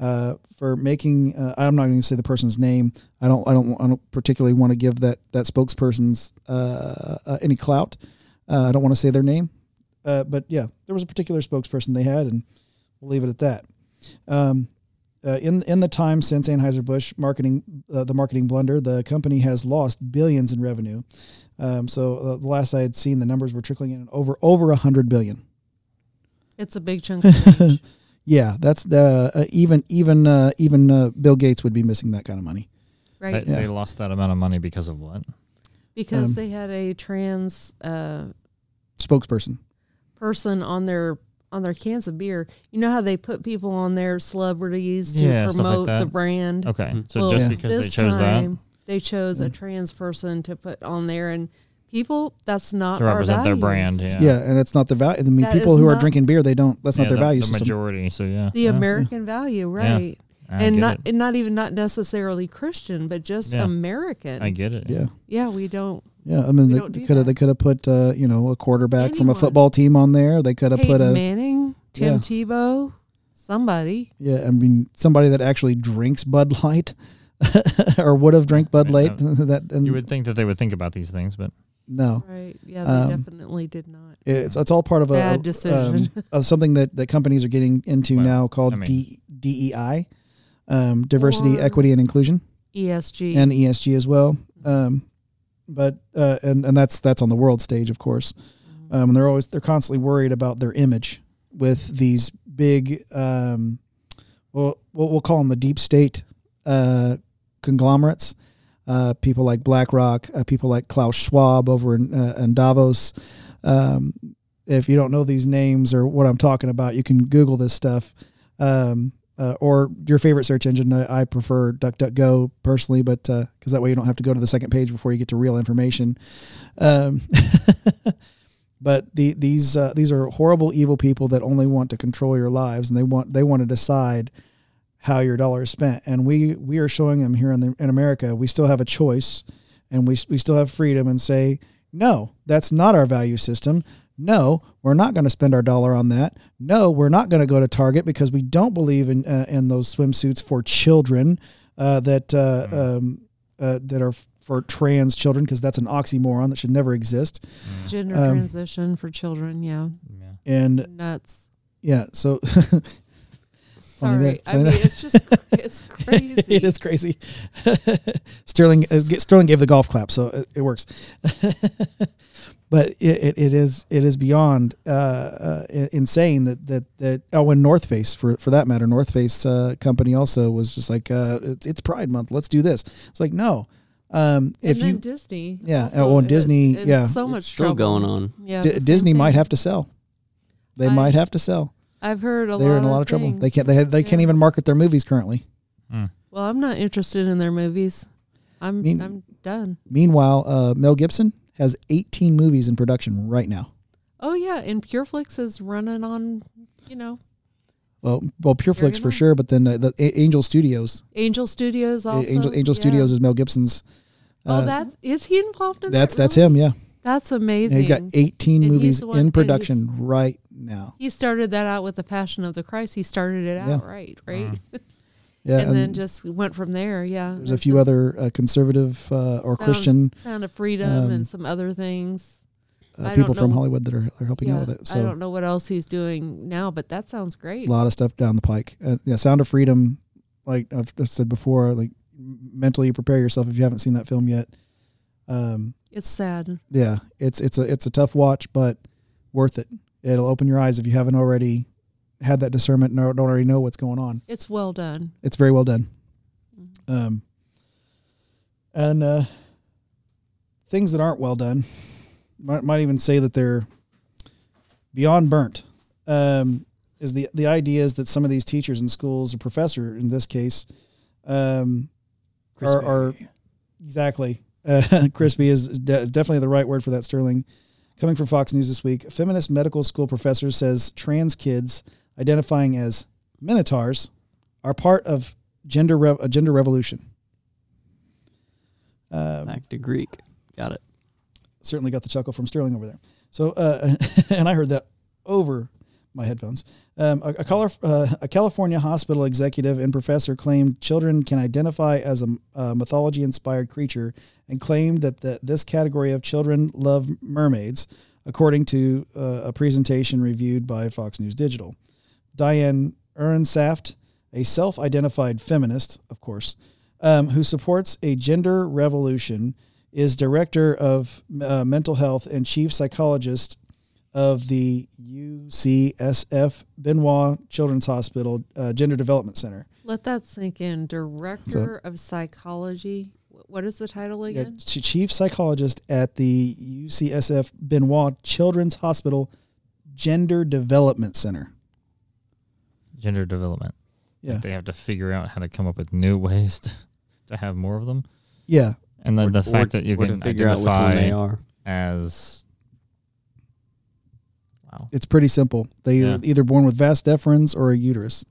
uh, for making. Uh, I'm not going to say the person's name. I don't. I don't. I don't particularly want to give that that spokesperson's uh, uh, any clout. Uh, I don't want to say their name, uh, but yeah, there was a particular spokesperson they had, and we'll leave it at that. Um, uh, in in the time since Anheuser Busch marketing uh, the marketing blunder, the company has lost billions in revenue. Um, so uh, the last I had seen, the numbers were trickling in over over a hundred billion. it's a big chunk of. Yeah, that's the uh, even even uh, even uh, Bill Gates would be missing that kind of money. right They, Yeah. they lost that amount of money because of what? because Um, they had a trans uh, Spokesperson. Person on their on their cans of beer. You know how they put people on their celebrities to Yeah, stuff like promote the brand. Okay, so Well, just Yeah. because they this chose time, that they chose a mm-hmm. trans person to put on there, and people that's not to our represent their values. brand, Yeah, yeah, and it's not the value. I mean, That people is who are not- drinking beer, they don't. That's not Yeah, their the, value the system. majority. So yeah, The yeah, American value, right? I and get not it. and not even not necessarily Christian, but just Yeah. American. I get it. Yeah, yeah, we don't. Yeah. I mean, We they could have they could have put uh, you know a quarterback from a football team on there. They could have put a Manning, Tim Yeah. Tebow, Somebody. Yeah, I mean somebody that actually drinks Bud Light or would have drank Bud Light. that and You would think that they would think about these things, but no, Right. Yeah, they Um, definitely did not. it's it's all part of a Bad um, decision. uh, something that that companies are getting into Well, now called I mean- D, DEI, um, diversity, Or- equity, and inclusion, ESG. and ESG as well. Um, but uh, and and that's that's on the world stage, of course. Mm-hmm. Um, and they're always they're constantly worried about their image with these big, um, well, we'll, we'll call them the deep state uh, conglomerates. Uh, people like BlackRock, uh, people like Klaus Schwab over in, uh, in Davos. Um, if you don't know these names or what I'm talking about, you can Google this stuff. Um, uh, or your favorite search engine. I, I prefer DuckDuckGo personally, but because that way you don't have to go to the second page before you get to real information. Um, but the, these uh, these are horrible, evil people that only want to control your lives, and they want they want to decide how your dollar is spent. And we we are showing them here in the, in America, we still have a choice, and we we still have freedom, and say no, that's not our value system. No, we're not going to spend our dollar on that. No, we're not going to go to Target because we don't believe in uh, in those swimsuits for children uh, that uh, um, uh, that are for trans children because that's an oxymoron that should never exist. Gender um, transition for children. Yeah. yeah. And Nuts. yeah, so Sorry. I mean, it's just, it's crazy. it is crazy. Sterling uh, Sterling gave the golf clap, so it, it works. But it, it, it is it is beyond uh, uh, insane that that that oh, and North Face for for that matter, North Face uh, company also was just like uh, it's, it's Pride Month, let's do this. It's like no, um, if and then you Disney. Yeah, also oh, and is Disney, in yeah. So It's much still trouble. going on. Yeah. D- the same Disney might have to sell. They I- might have to sell. I've heard a. They're in a lot of trouble. They can't. They had, they can't even market their movies currently. Mm. Well, I'm not interested in their movies. I'm Mean- I'm done. Meanwhile, uh, Mel Gibson has 18 movies in production right now. Oh yeah, and PureFlix is running on, you know, Well, well, PureFlix for sure, but then uh, the A- Angel Studios, Angel Studios also. Angel Angel yeah. Studios is Mel Gibson's. Oh, uh, that's he involved in that's that? that's really? him. Yeah, That's And amazing. he's got 18 And movies one- in production right now. he started that out with the Passion of the Christ. He started it out Yeah. right, right, Yeah, and, then just went from there. Yeah, there's a few other uh, conservative uh, or Sound- Christian Sound of Freedom um, and some other things. uh, people from Hollywood that are, are helping Yeah, out with it. I don't know what else he's doing now, but that sounds great. a lot of stuff down the pike. Uh, yeah, Sound of Freedom, like I've I've said before, like mentally prepare yourself if you haven't seen that film yet. Um, It's sad. yeah, it's it's a it's a tough watch, but worth it. It'll open your eyes if you haven't already had that discernment and don't already know what's going on. It's well done. It's very well done. Mhm. Um, and uh, things that aren't well done, might, might even say that they're beyond burnt. Um, is the the idea is that some of these teachers in schools, or professor in this case, um, are, are exactly uh, crispy is de- definitely the right word for that. Sterling, coming from Fox News this week, feminist medical school professor says trans kids identifying as minotaurs are part of gender rev- a gender revolution. Um, Back to Greek. Got it. certainly got the chuckle from Sterling over there. So, uh, and I heard that over my headphones. Um, a, a, color, uh, a California hospital executive and professor claimed children can identify as a, a mythology-inspired creature, and claimed that the, this category of children love mermaids, according to uh, a presentation reviewed by Fox News Digital. Diane Ehrensaft, a self-identified feminist, of course, um, who supports a gender revolution, is director of uh, mental health and chief psychologist of the UCSF Benioff Children's Hospital uh, Gender Development Center. Let that sink in. Director of Psychology. What is the title again? ch- chief psychologist at the UCSF Benioff Children's Hospital Gender Development Center. Gender development. Yeah, Like they have to figure out how to come up with new ways to, to have more of them. yeah, And then Or- the fact or- that you can figure out which one they identify are. as wow, it's pretty simple. They Yeah. are either born with vas deferens or a uterus.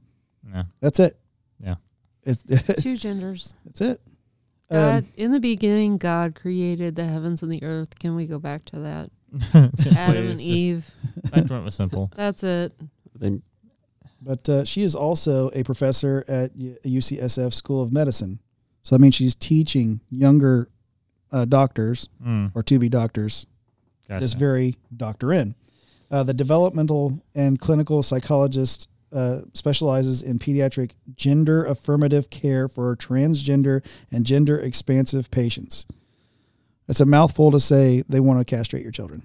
yeah, That's it. Yeah. it's Two genders. that's it. Um, God, in the beginning, God created the heavens and the earth. Can we go back to that? Adam and Eve. Back to was simple. That's it. Then But uh, she is also a professor at UCSF School of Medicine. So that means she's teaching younger uh, doctors Mm, or to be doctors gotcha. this very doctorate. Uh, the developmental and clinical psychologist uh, specializes in pediatric gender affirmative care for transgender and gender expansive patients. It's a mouthful to say they want to castrate your children.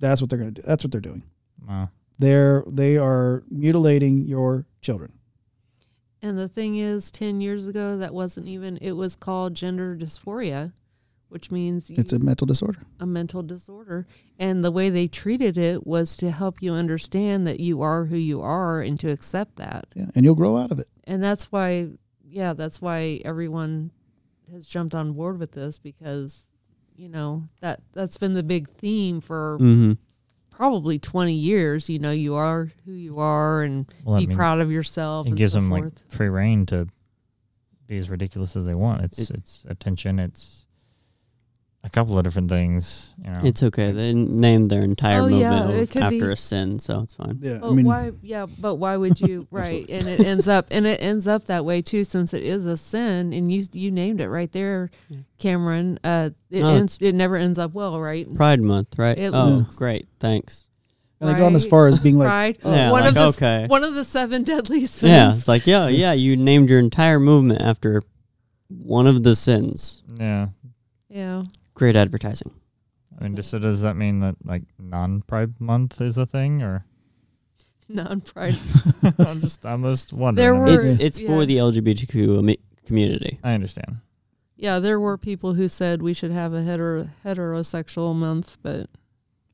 That's what they're going to do. That's what they're doing. Wow. They're they are mutilating your children. And the thing is, 10 years ago, that wasn't even, it was called gender dysphoria, which means you, It's a mental disorder. a mental disorder. And the way they treated it was to help you understand that you are who you are and to accept that. Yeah, and you'll grow out of it. And that's why, yeah, that's why everyone has jumped on board with this because, you know, that that's been the big theme for Mm-hmm. Probably 20 years. You know, you are who you are and Well, I be mean, proud of yourself. it and gives so them forth. like free reign to be as ridiculous as they want. It's It- it's attention. It's a couple of different things. You know, It's okay. They named their entire Oh, yeah, movement it could after be- a sin, so it's fine. Yeah, But I mean, why? Yeah, but why would you? right, and it ends up and it ends up that way too, since it is a sin, and you you named it right there, Cameron. Uh, it No, ends. It never ends up well, right? Pride Month, right? It oh, looks- great. Thanks. and they gone as Right. far as being like, right. oh, yeah, one like, of the s- okay. One of the seven deadly sins. yeah, it's like, yeah, yeah, you named your entire movement after one of the sins. yeah. Yeah. Great advertising. I mean, so does that mean that like non-Pride Month is a thing, or Non-pride. I'm just I'm just wondering. There were- It's it's yeah. for the LGBTQ community. I understand. Yeah, there were people who said we should have a hetero heterosexual month, but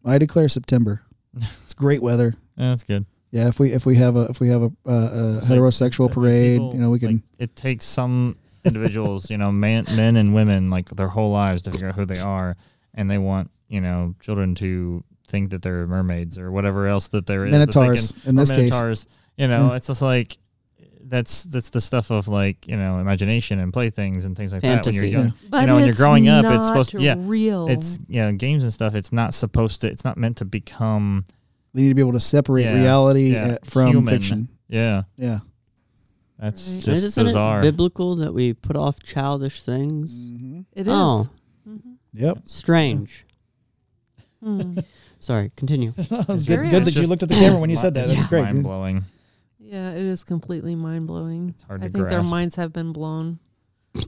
I declare September. It's great weather. Yeah, that's good. Yeah, if we if we have a if we have a, uh, a It's like- heterosexual parade, people, you know, we can. like, it takes some individuals, you know, man, men and women, like their whole lives to figure out who they are, and they want you know children to think that they're mermaids or whatever else that there is. that they Minotaurs can- in or this case. minotaurs. You know, Yeah. it's just like that's that's the stuff of like you know imagination and playthings and things like Fantasy. that. When you're young, Yeah. but know, when you're growing up, it's supposed to- yeah, real. it's you know games and stuff. It's not supposed to. It's not meant to become. They need to be able to separate Yeah, reality yeah, uh, from human. fiction. Yeah, Yeah. That's Right. just Isn't bizarre. it biblical that we put off childish things? Mm-hmm. It is. Oh. Mhm. Yep. Strange. Hmm. Sorry, continue. it was It's good, good that you looked at the camera when you said that. That was It's great. Mind blowing. Yeah, it is completely mind blowing. It's hard to I to think their minds have been blown.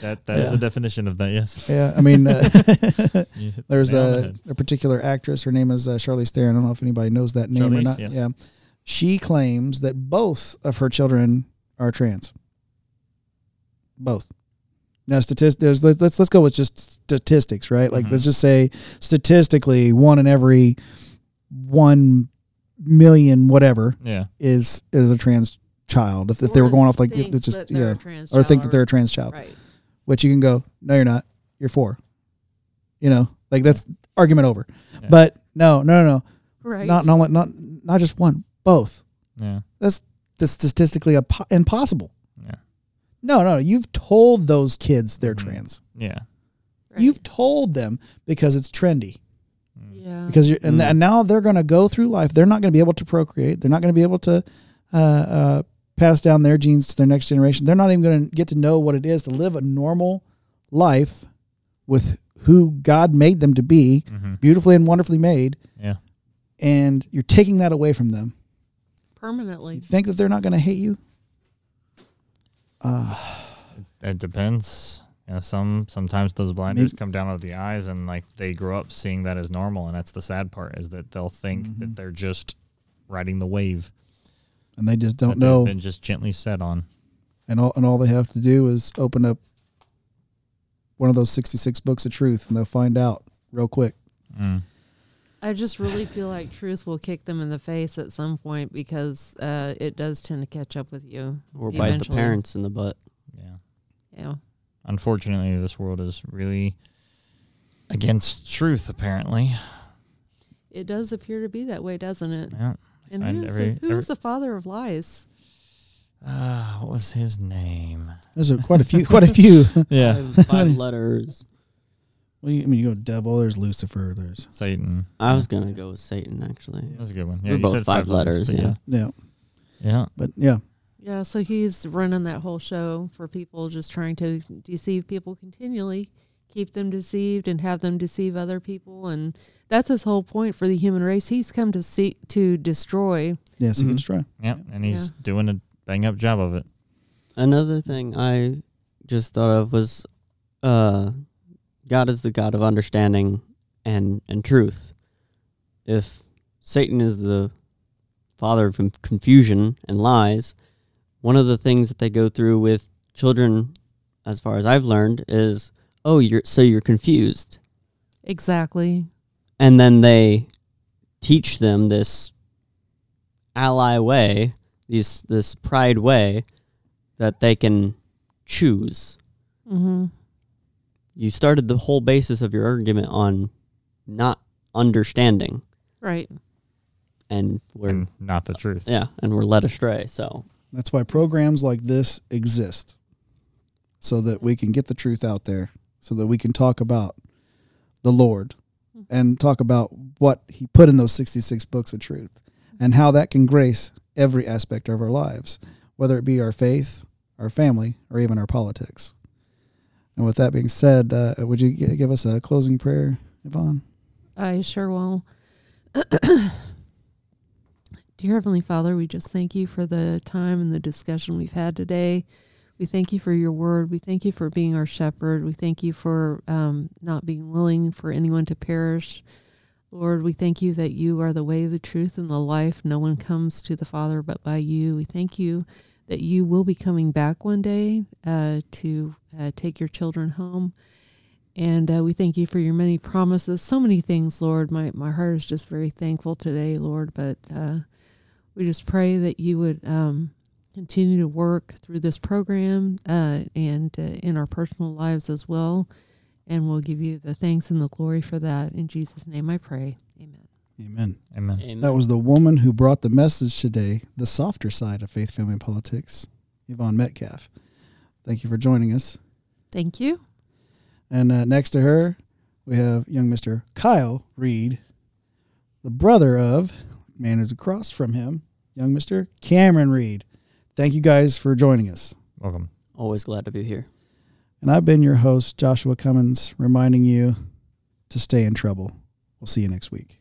That that is Yeah. the definition of that. Yes. Yeah, I mean, uh, You hit the there's nail the a, a particular actress. Her name is uh, Charlize Theron. I don't know if anybody knows that name or not. yes. Yeah, she claims that both of her children are trans. Both. Now, statistics. Let's let's let's go with just statistics, right? Like, Mhm. let's just say statistically, one in every one million whatever Yeah. is is a trans child. If, if they were going off like it's just yeah, trans or think that they're a trans child, right. which you can go, no, you're not. You're four. You know, like that's argument over. Yeah. But no, no, no, no, Right. not not not not just one, both. Yeah. That's that's statistically impo- impossible. Yeah. No, no, you've told those kids they're Mhm. trans. Yeah. Right. You've told them because it's trendy. Mm. yeah. Because you're, and, Mm. and now they're going to go through life. They're not going to be able to procreate. They're not going to be able to uh, uh, pass down their genes to their next generation. They're not even going to get to know what it is to live a normal life with who God made them to be, hmm beautifully and wonderfully made. Yeah. And you're taking that away from them. You permanently. think that they're not going to hate you? Uh, It depends. You know, some sometimes those blinders Maybe- come down over the eyes, and like they grow up seeing that as normal, and that's the sad part is that they'll think Mhm. that they're just riding the wave. and they just don't know. Been just gently set on. And all, and all they have to do is open up one of those 66 books of truth and they'll find out real quick. Mm. I just really feel like truth will kick them in the face at some point because uh, it does tend to catch up with you. Or bite the Eventually. parents in the butt. Yeah. Yeah. Unfortunately, this world is really against truth. Apparently. It does appear to be that way, doesn't it? Yeah. And Find who's, every- the, who's every- the father of lies? Uh, what was his name? There's a, quite a few, quite a few. Yeah. Five, five letters. Well, you, I mean, you go devil. There's Lucifer. There's Satan. I was gonna go with Satan actually. That's a good one. We're you both said five letters, but yeah. yeah, Yeah. but yeah, Yeah, so he's running that whole show for people, just trying to deceive people continually, keep them deceived, and have them deceive other people. And that's his whole point for the human race. He's come to see to destroy. yes, he Mhm. can destroy. Yeah. And he's doing a bang up job of it. Another thing I just thought of was uh, God is the God of understanding and, and truth. If Satan is the father of confusion and lies, one of the things that they go through with children, as far as I've learned, is oh, you're so you're confused, Exactly. and then they teach them this ally way, these this pride way that they can choose. Mm-hmm. You started the whole basis of your argument on not understanding, Right. and we're and not the truth. yeah, and we're led astray. So That's why programs like this exist, so that we can get the truth out there, so that we can talk about the Lord mm-hmm. and talk about what He put in those 66 books of truth and how that can grace every aspect of our lives, whether it be our faith, our family, or even our politics. And with that being said, uh, would you gi- give us a closing prayer, Yvonne? I sure will. Dear Heavenly Father, we just thank you for the time and the discussion we've had today. We thank you for your word. We thank you for being our shepherd. We thank you for um, not being willing for anyone to perish. Lord, we thank you that you are the way, the truth, and the life. No one comes to the Father but by you. We thank you that you will be coming back one day uh, to uh, take your children home. And uh, we thank you for your many promises, so many things, Lord. My my heart is just very thankful today, Lord. But uh, we just pray that you would um, continue to work through this program uh, and uh, in our personal lives as well. And we'll give you the thanks and the glory for that. In Jesus' name I pray. Amen. Amen. Amen. amen. That was the woman who brought the message today, the softer side of faith, family, and politics, Yvonne Metcalf. Thank you for joining us. Thank you. And uh, next to her, we have young Mr. Kyle Reed, the brother of, man who's across from him, young Mr. Cameron Reed. Thank you guys for joining us. Welcome. always glad to be here. And I've been your host, Joshua Cummins, reminding you to stay in trouble. We'll see you next week.